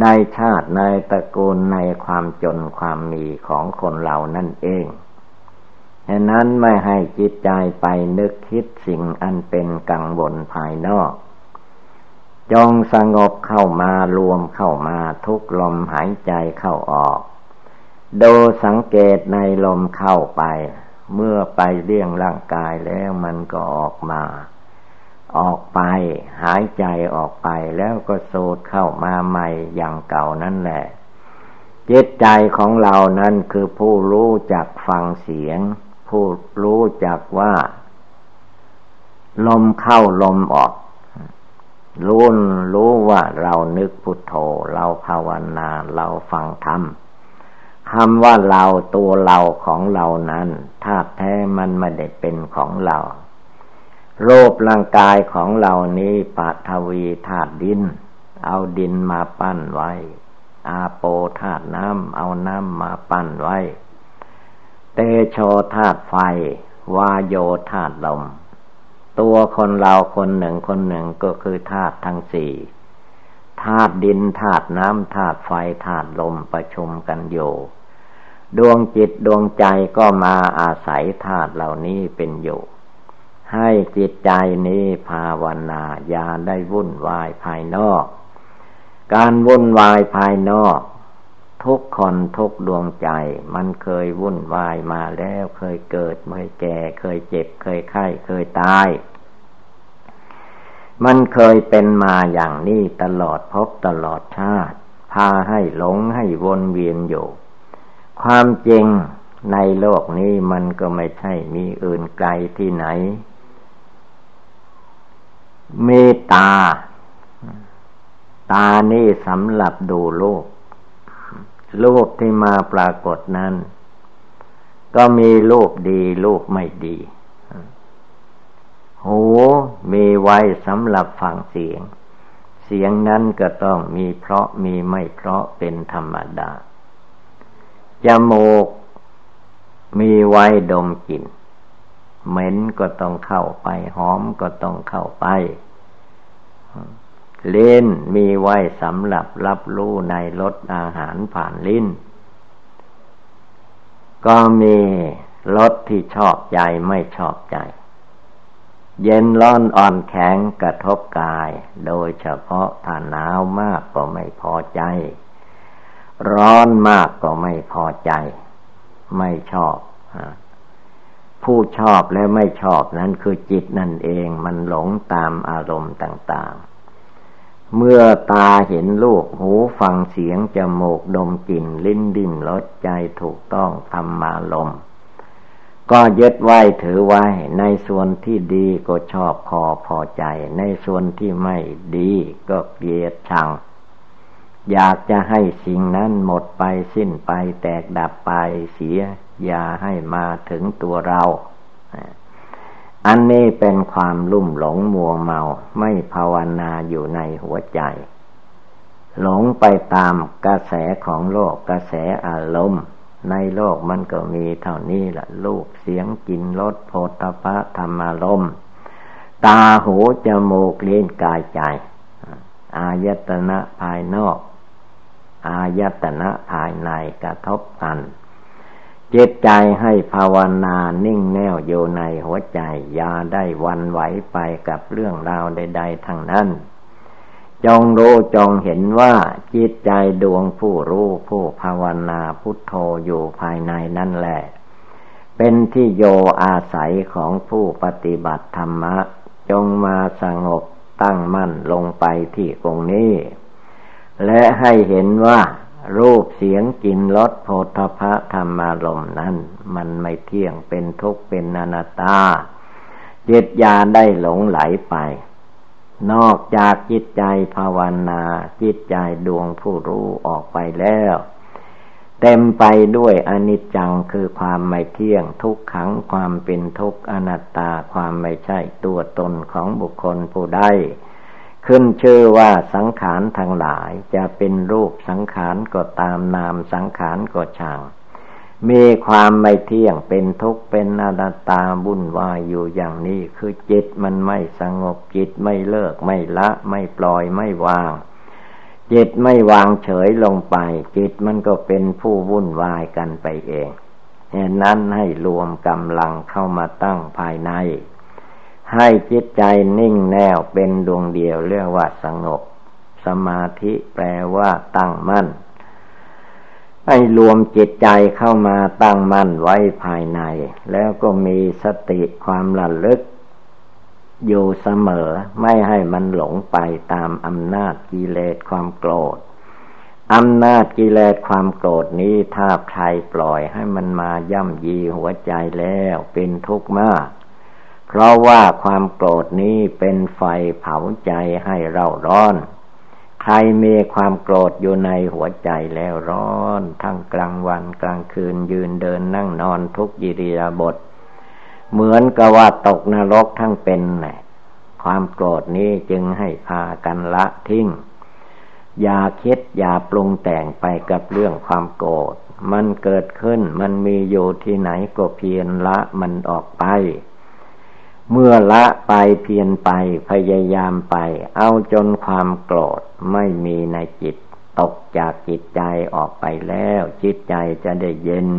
ในชาติในตระกูลในความจนความมีของคนเรานั่นเองฉะนั้นไม่ให้จิตใจไปนึกคิดสิ่งอันเป็นกังวลภายนอก จงสงบเข้ามารวมเข้ามาทุกลมหายใจเข้าออก ดูสังเกตในลมเข้าไป เมื่อไปเลี้ยงร่างกายแล้วมันก็ออกมา ออกไปหายใจออกไปแล้วก็สูดเข้ามาใหม่อย่างเก่านั่นแหละจิตใจของเรานั้นคือผู้รู้จักฟังเสียง ผู้รู้จักว่า ลมเข้าลมออกรู้รู้ว่าเรานึกพุทโธ เราภาวนาเราฟังธรรม คำว่าเราตัวเราของเรานั้นธาตุแท้มันไม่ได้เป็นของเราโรูปร่างกายของเรานี้ปัทวีธาตุดิน เอาดินมาปั้นไว้ อาโปธาตุน้ำเอาน้ำมาปั้นไว้ เตโชธาตุไฟ วาโยธาตุลม ตัวคนเราคนหนึ่งคนหนึ่งก็คือธาตุทั้งสี่ธาตุดินธาตุน้ำธาตุไฟธาตุลมประชุมกันอยู่ ดวงจิตดวงใจก็มาอาศัยธาตุเหล่านี้เป็นอยู่ ให้จิตใจนี้ภาวนาอย่าได้วุ่นวายภายนอก การวุ่นวายภายนอก ทุกคนทุกดวงใจ มันเคยวุ่นวายมาแล้วเคยเกิดเคยแก่ เคยเจ็บ เคยไข้ เคยตาย มันเคยเป็นมาอย่างนี้ตลอดพบตลอดชาติ พาให้หลงให้วนเวียนอยู่ ความจริงในโลกนี้มันก็ไม่ใช่มีอื่นไกลที่ไหน เมีตา ตานี่สำหรับดูโลกรูปที่มาปรากฏนั้น ก็มีรูปดีรูปไม่ดี หูมีไว้สำหรับฟังเสียง เสียงนั้นก็ต้องมีเพราะมีไม่เพราะเป็นธรรมดา จมูก มีไว้ดมกลิ่นเหม็นก็ต้องเข้าไป หอมก็ต้องเข้าไปลิ้นมีไว้สำหรับรับรู้ในรสอาหารผ่านลิ้น ก็มีรสที่ชอบใจไม่ชอบใจ เย็นร้อนอ่อนแข็งกระทบกาย โดยเฉพาะถ้าหนาวมากก็ไม่พอใจ ร้อนมากก็ไม่พอใจ ไม่ชอบผู้ชอบและไม่ชอบนั้นคือจิตนั่นเองมันหลงตามอารมณ์ต่างๆ เมื่อตาเห็นลูกหูฟังเสียงจมูกดมกลิ่น ลิ้นดิ้มรสใจถูกต้องทำมาลมก็ยึดไว้ถือไว้ ในส่วนที่ดีก็ชอบพอพอใจ ในส่วนที่ไม่ดีก็เกลียดชัง อยากจะให้สิ่งนั้นหมดไปสิ้นไปแตกดับไปเสีย อย่าให้มาถึงตัวเราอันนี้เป็นความลุ่มหลงมัวเมาไม่ภาวนาอยู่ในหัวใจ หลงไปตามกระแสของโลกกระแสอารมณ์ ในโลกมันก็มีเท่านี้แหละลูกเสียงกินรสโพธพะธรรมารมณ์ตาหูจมูกเลี้ยงกายใจ อายตนะภายนอก อายตนะภายในกระทบกันจิตใจให้ภาวนานิ่งแน่วอยู่ในหัวใจอย่าได้วันไหวไปกับเรื่องราวใด ๆทั้งนั้นจงรู้จงเห็นว่าจิตใจดวงผู้รู้ผู้ภาวนาพุทโธอยู่ภายในนั่นแหละ เป็นที่โยอาศัยของผู้ปฏิบัติธรรมะ จงมาสงบตั้งมั่นลงไปที่ตรงนี้ และให้เห็นว่า รูปเสียงกลิ่นรสโผฏฐะธรรมารมนั้น มันไม่เที่ยงเป็นทุกข์เป็นอนัตตาจิตยาได้หลงไหลไป นอกจากจิตใจภาวนา จิตใจดวงผู้รู้ออกไปแล้ว เต็มไปด้วยอนิจจังคือความไม่เที่ยงทุกขังความเป็นทุกข์อนัตตาความไม่ใช่ตัวตนของบุคคลผู้ใด ขึ้นชื่อว่าสังขารทั้งหลายจะเป็นรูปสังขารก็ตามนามสังขารก็ช่าง มีความไม่เที่ยงเป็นทุกข์เป็นอนัตตาบุญวายอยู่อย่างนี้คือจิตมันไม่สงบจิตไม่เลิกไม่ละไม่ปล่อยไม่วาง จิตไม่วางเฉยลงไป จิตมันก็เป็นผู้วุ่นวายกันไปเองเหตุนั้นให้รวมกำลังเข้ามาตั้งภายใน ให้จิตใจนิ่งแน่วเป็นดวงเดียวเรียกว่าสงบ สมาธิแปลว่าตั้งมั่น ให้รวมจิตใจเข้ามาตั้งมั่นไว้ภายใน แล้วก็มีสติความระลึก อยู่เสมอไม่ให้มันหลงไปตามอำนาจกิเลสความโกรธอำนาจกิเลสความโกรธนี้ถ้าใครปล่อยให้มันมาย่ำยีหัวใจแล้วเป็นทุกข์มาก เพราะว่าความโกรธนี้เป็นไฟเผาใจให้เราร้อน ใครมีความโกรธอยู่ในหัวใจแล้วร้อน ทั้งกลางวันกลางคืนยืนเดินนั่งนอนทุกยิริยาบท เหมือนกับว่าตกนรกทั้งเป็นแหละความโกรธนี้จึงให้พากันละทิ้ง อย่าคิดอย่าปรุงแต่งไปกับเรื่องความโกรธ มันเกิดขึ้นมันมีอยู่ที่ไหนก็เพียรละมันออกไป เมื่อละไปเพียรไปพยายามไป เอาจนความโกรธไม่มีในจิต ตกจากจิตใจออกไปแล้ว จิตใจจะได้เย็น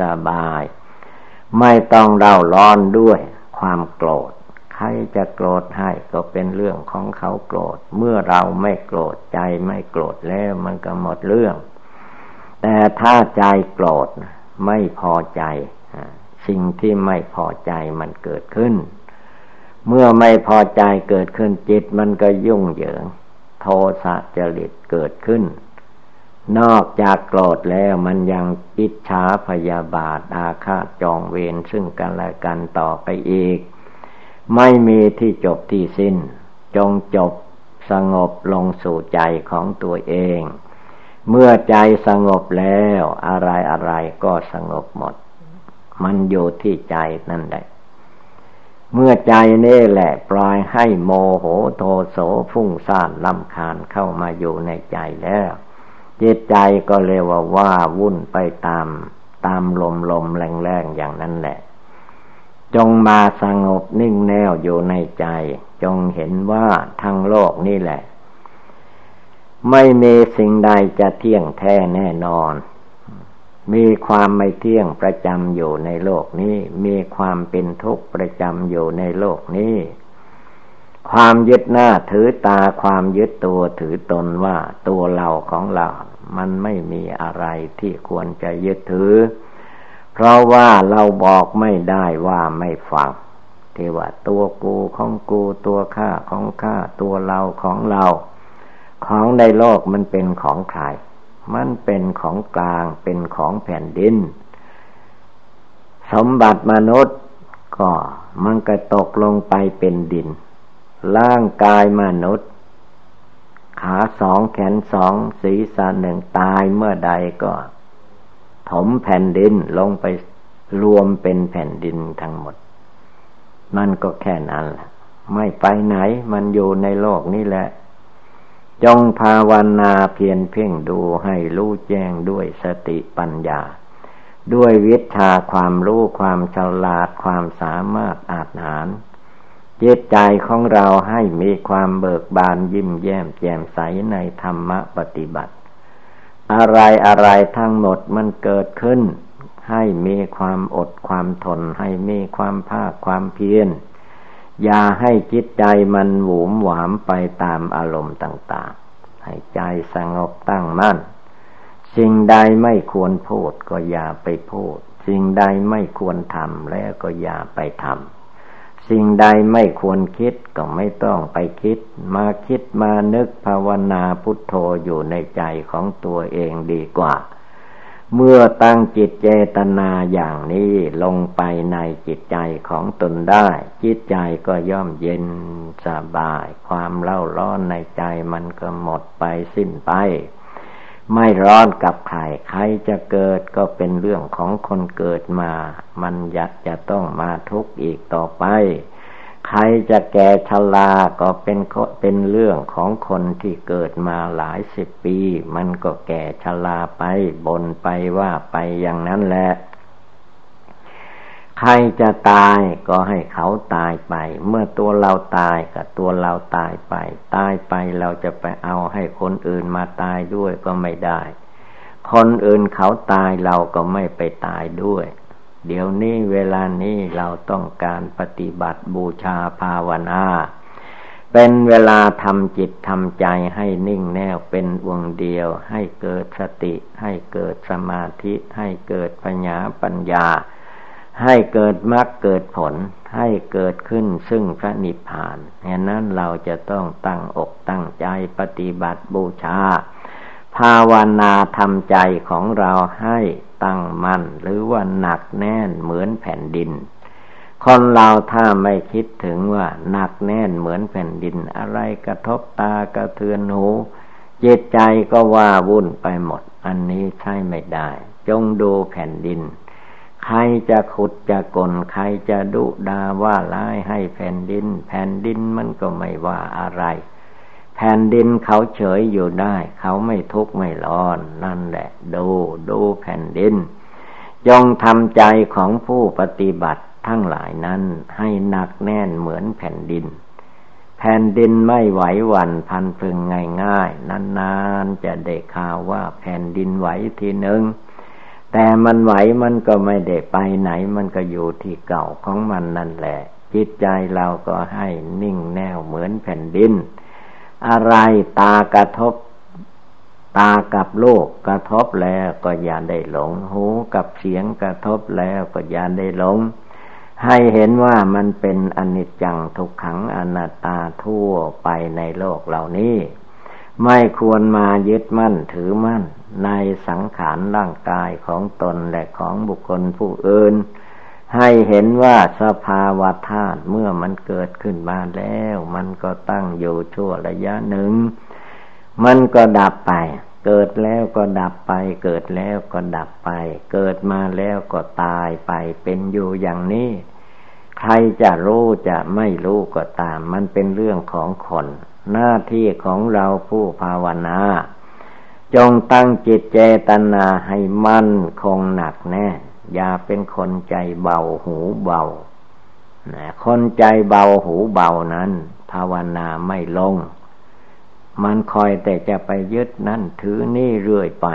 สบาย ไม่ต้องเร่าร้อนด้วยความโกรธ ใครจะโกรธให้ก็เป็นเรื่องของเขาโกรธ เมื่อเราไม่โกรธใจไม่โกรธแล้วมันก็หมดเรื่อง แต่ถ้าใจโกรธไม่พอใจ สิ่งที่ไม่พอใจมันเกิดขึ้น เมื่อไม่พอใจเกิดขึ้นจิตมันก็ยุ่งเหยิง โทสะจริตเกิดขึ้น นอกจากโกรธแล้วมันยังอิจฉาพยาบาทอาฆาตจองเวรซึ่งกันและกันต่อไปอีก ไม่มีที่จบที่สิ้น จงจบสงบลงสู่ใจของตัวเอง เมื่อใจสงบแล้วอะไรอะไรก็สงบหมด มันอยู่ที่ใจนั่นแหละ เมื่อใจนี่แหละปล่อยให้โมโหโทโสฟุ้งซ่านลำคาญเข้ามาอยู่ในใจแล้วจิตใจก็เรียกว่าว่าวุ่นไปตาม ตามลมลมแรงแรงอย่างนั้นแหละ จงมาสงบนิ่งแน่วอยู่ในใจ จงเห็นว่าทั้งโลกนี่แหละ ไม่มีสิ่งใดจะเที่ยงแท้แน่นอน มีความไม่เที่ยงประจำอยู่ในโลกนี้ มีความเป็นทุกข์ประจำอยู่ในโลกนี้ ความยึดหน้าถือตาความยึดตัวถือตนว่าตัวเราของเรา มันไม่มีอะไรที่ควรจะยึดถือ เพราะว่าเราบอกไม่ได้ว่าไม่ฟังที่ว่าตัวกูของกูตัวข้าของข้าตัวเราของเรา ของในโลกมันเป็นของใคร มันเป็นของกลางเป็นของแผ่นดิน สมบัติมนุษย์ก็มันก็ตกลงไปเป็นดิน ร่างกายมนุษย์ ขาสองแขนสองศีรษะหนึ่งตายเมื่อใดก็ถมแผ่นดินลงไปรวมเป็นแผ่นดินทั้งหมด มันก็แค่นั้นแหละไม่ไปไหนมันอยู่ในโลกนี้แหละ จงภาวนาเพียรเพ่งดูให้รู้แจ้งด้วยสติปัญญา ด้วยวิชาความรู้ความฉลาดความสามารถอาจหารจิตใจของเราให้มีความเบิกบานยิ้มแย้มแจ่มใสในธรรมปฏิบัติ อะไรอะไรทั้งหมดมันเกิดขึ้น ให้มีความอดความทน ให้มีความภาคความเพียร อย่าให้จิตใจมันหวมหวามไปตามอารมณ์ต่าง ๆ ให้ใจสงบตั้งมั่น สิ่งใดไม่ควรพูดก็อย่าไปพูด สิ่งใดไม่ควรทำแล้วก็อย่าไปทำ สิ่งใดไม่ควรคิดก็ไม่ต้องไปคิด มาคิดมานึกภาวนาพุทโธอยู่ในใจของตัวเองดีกว่า เมื่อตั้งจิตเจตนาอย่างนี้ลงไปในจิตใจของตนได้ จิตใจก็ย่อมเย็นสบาย ความเล่าร้อนในใจมันก็หมดไปสิ้นไป ไม่ร้อนกับใครใครจะเกิดก็เป็นเรื่องของคนเกิดมา มันอยากจะต้องมาทุกข์อีกต่อไป ใครจะแก่ชราก็เป็นเป็นเรื่องของคนที่เกิดมาหลายสิบปี มันก็แก่ชราไปบนไปว่าไปอย่างนั้นแหละใครจะตายก็ให้เขาตายไป เมื่อตัวเราตายกับตัวเราตายไป ตายไปเราจะไปเอาให้คนอื่นมาตายด้วยก็ไม่ได้ คนอื่นเขาตายเราก็ไม่ไปตายด้วย เดี๋ยวนี้เวลานี้เราต้องการปฏิบัติบูชาภาวนา เป็นเวลาทำจิตทำใจให้นิ่งแน่วเป็นวงเดียว ให้เกิดสติ ให้เกิดสมาธิ ให้เกิดปัญญาปัญญา ให้เกิดมรรคเกิดผล ให้เกิดขึ้นซึ่งพระนิพพานเหตุนั้นเราจะต้องตั้งอกตั้งใจปฏิบัติบูชา ภาวนาทำใจของเราให้ ตั้งมั่น หรือว่าหนักแน่นเหมือนแผ่นดิน คนเราถ้าไม่คิดถึงว่าหนักแน่นเหมือนแผ่นดิน อะไรกระทบตากระเทือนหูจิตใจก็ว่าวุ่นไปหมด อันนี้ใช่ไม่ได้ จงดูแผ่นดิน ใครจะขุดจะกลใครจะดุดาว่าร้ายให้แผ่นดิน แผ่นดินมันก็ไม่ว่าอะไร แผ่นดินเขาเฉยอยู่ได้ เขาไม่ทุกข์ไม่ร้อน นั่นแหละ ดูดูแผ่นดินจงทำใจของผู้ปฏิบัติทั้งหลายนั้นให้หนักแน่นเหมือนแผ่นดิน แผ่นดินไม่ไหวหวั่นพันพึงง่ายๆ นานๆ จะได้ข่าวว่าแผ่นดินไหวทีหนึ่งแต่มันไหวมันก็ไม่ได้ไปไหน มันก็อยู่ที่เก่าของมันนั่นแหละ จิตใจเราก็ให้นิ่งแน่วเหมือนแผ่นดิน อะไรตากระทบ ตากับโลกกระทบแล้วก็อย่าได้หลง หูกับเสียงกระทบแล้วก็อย่าได้หลง ให้เห็นว่ามันเป็นอนิจจังทุกขังอนัตตาทั่วไปในโลกเหล่านี้ ไม่ควรมายึดมั่นถือมั่น ในสังขารร่างกายของตนและของบุคคลผู้อื่น ให้เห็นว่าสภาวะธาตุเมื่อมันเกิดขึ้นมาแล้ว มันก็ตั้งอยู่ชั่วระยะหนึ่ง มันก็ดับไป เกิดแล้วก็ดับไป เกิดแล้วก็ดับไป เกิดมาแล้วก็ตายไปเป็นอยู่อย่างนี้ ใครจะรู้จะไม่รู้ก็ตาม มันเป็นเรื่องของคน หน้าที่ของเราผู้ภาวนา จงตั้งจิตเจตนาให้มั่นคงหนักแน่ อย่าเป็นคนใจเบาหูเบาคนใจเบาหูเบานั้น ภาวนาไม่ลง มันคอยแต่จะไปยึดนั่นถือนี่เรื่อยไป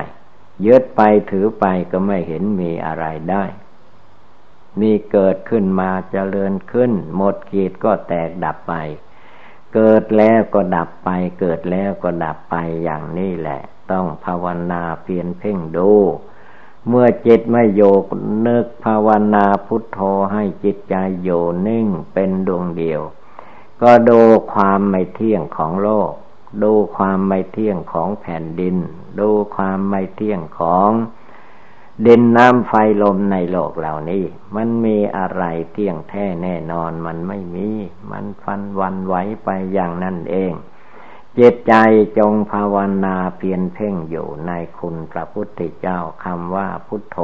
ยึดไปถือไปก็ไม่เห็นมีอะไรได้ มีเกิดขึ้นมาเจริญขึ้น หมดขีดก็แตกดับไป เกิดแล้วก็ดับไป เกิดแล้วก็ดับไปอย่างนี้แหละ ต้องภาวนาเพียนเพ่งดู เมื่อจิตไม่โยกนึกภาวนาพุทโธให้จิตใจโยนิ่งเป็นดวงเดียว ก็ดูความไม่เที่ยงของโลก ดูความไม่เที่ยงของแผ่นดิน ดูความไม่เที่ยงของดินน้ำไฟลมในโลกเหล่านี้ มันมีอะไรเที่ยงแท้แน่นอนมันไม่มี มันฟันวันไหวไปอย่างนั้นเอง จิตใจจงภาวนาเพียนเพ่งอยู่ในคุณพระพุทธเจ้าคำว่าพุทโธ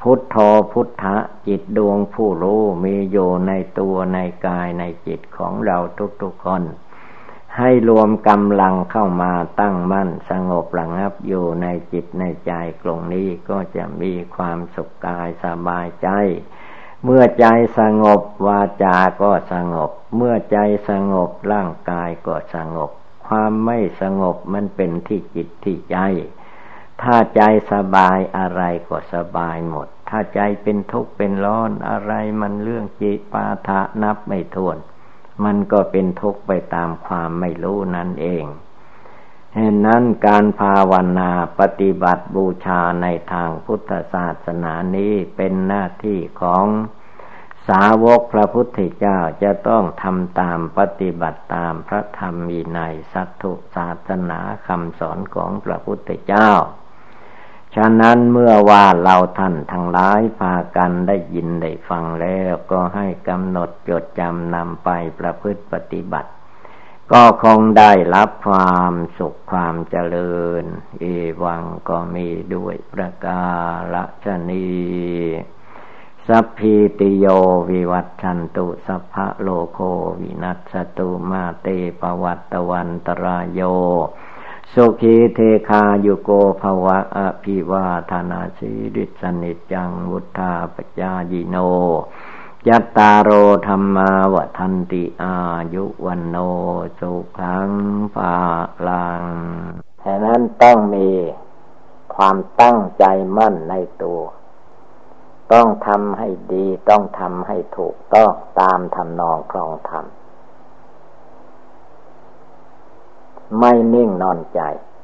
พุทโธพุทธะจิตดวงผู้รู้มีอยู่ในตัวในกายในจิตของเราทุกๆคน ให้รวมกำลังเข้ามาตั้งมั่นสงบระงับอยู่ในจิตในใจกลงนี้ก็จะมีความสุขกายสบายใจเมื่อใจสงบวาจาก็สงบ เมื่อใจสงบร่างกายก็สงบ ความไม่สงบมันเป็นที่จิตที่ใจ ถ้าใจสบายอะไรก็สบายหมด ถ้าใจเป็นทุกข์เป็นร้อนอะไรมันเรื่องจิตปาทะนับไม่ถ้วน มันก็เป็นทุกข์ไปตามความไม่รู้นั่นเองเหตุนั้นการภาวนาปฏิบัติบูชาในทางพุทธศาสนานี้เป็นหน้าที่ของ สาวกพระพุทธเจ้าจะต้องทำตามปฏิบัติตามพระธรรมมีในสัตถุศาสนาคำสอนของพระพุทธเจ้า ฉะนั้นเมื่อว่าเราท่านทั้งหลายพากันได้ยินได้ฟังแล้วก็ให้กำหนดจดจำนำไปประพฤติปฏิบัติ ก็คงได้รับความสุขความเจริญ เอวังก็มีด้วยประกาศชนี สัพพีติโยวิวัตชันตุสัพพะโลโควินัสตุมาเตปวัตตวันตรายโยสุขีเทคายุโกภวะอภิวาธนาสีริสนิจังวุธาปจายิโนยัตตาโรธรรมาวทันติอายุวันโนสุขังภาลังแค่นั้นต้องมีความตั้งใจมั่นในตัว ต้องทำให้ดี ต้องทำให้ถูกต้องตามทำนองครองธรรมไม่นิ่งนอนใจ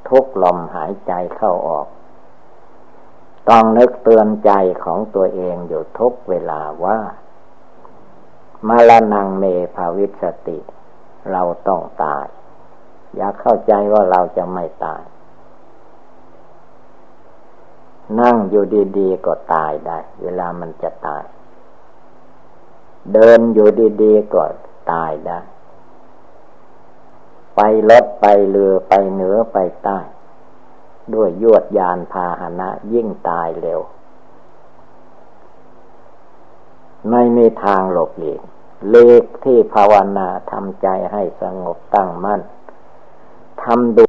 ทุกลมหายใจเข้าออก ต้องนึกเตือนใจของตัวเองอยู่ทุกเวลาว่ามาลนังเมภาวิสติ เราต้องตาย อย่าเข้าใจว่าเราจะไม่ตาย นั่งอยู่ดีๆก็ตายได้ เวลามันจะตาย เดินอยู่ดีๆก็ตายได้ ไปรถไปเรือไปเหนือไปใต้ ด้วยยวดยานพาหนะยิ่งตายเร็ว ไม่มีทางหลบหลีกเลกที่ภาวนาทำใจให้สงบตั้งมั่นทำดู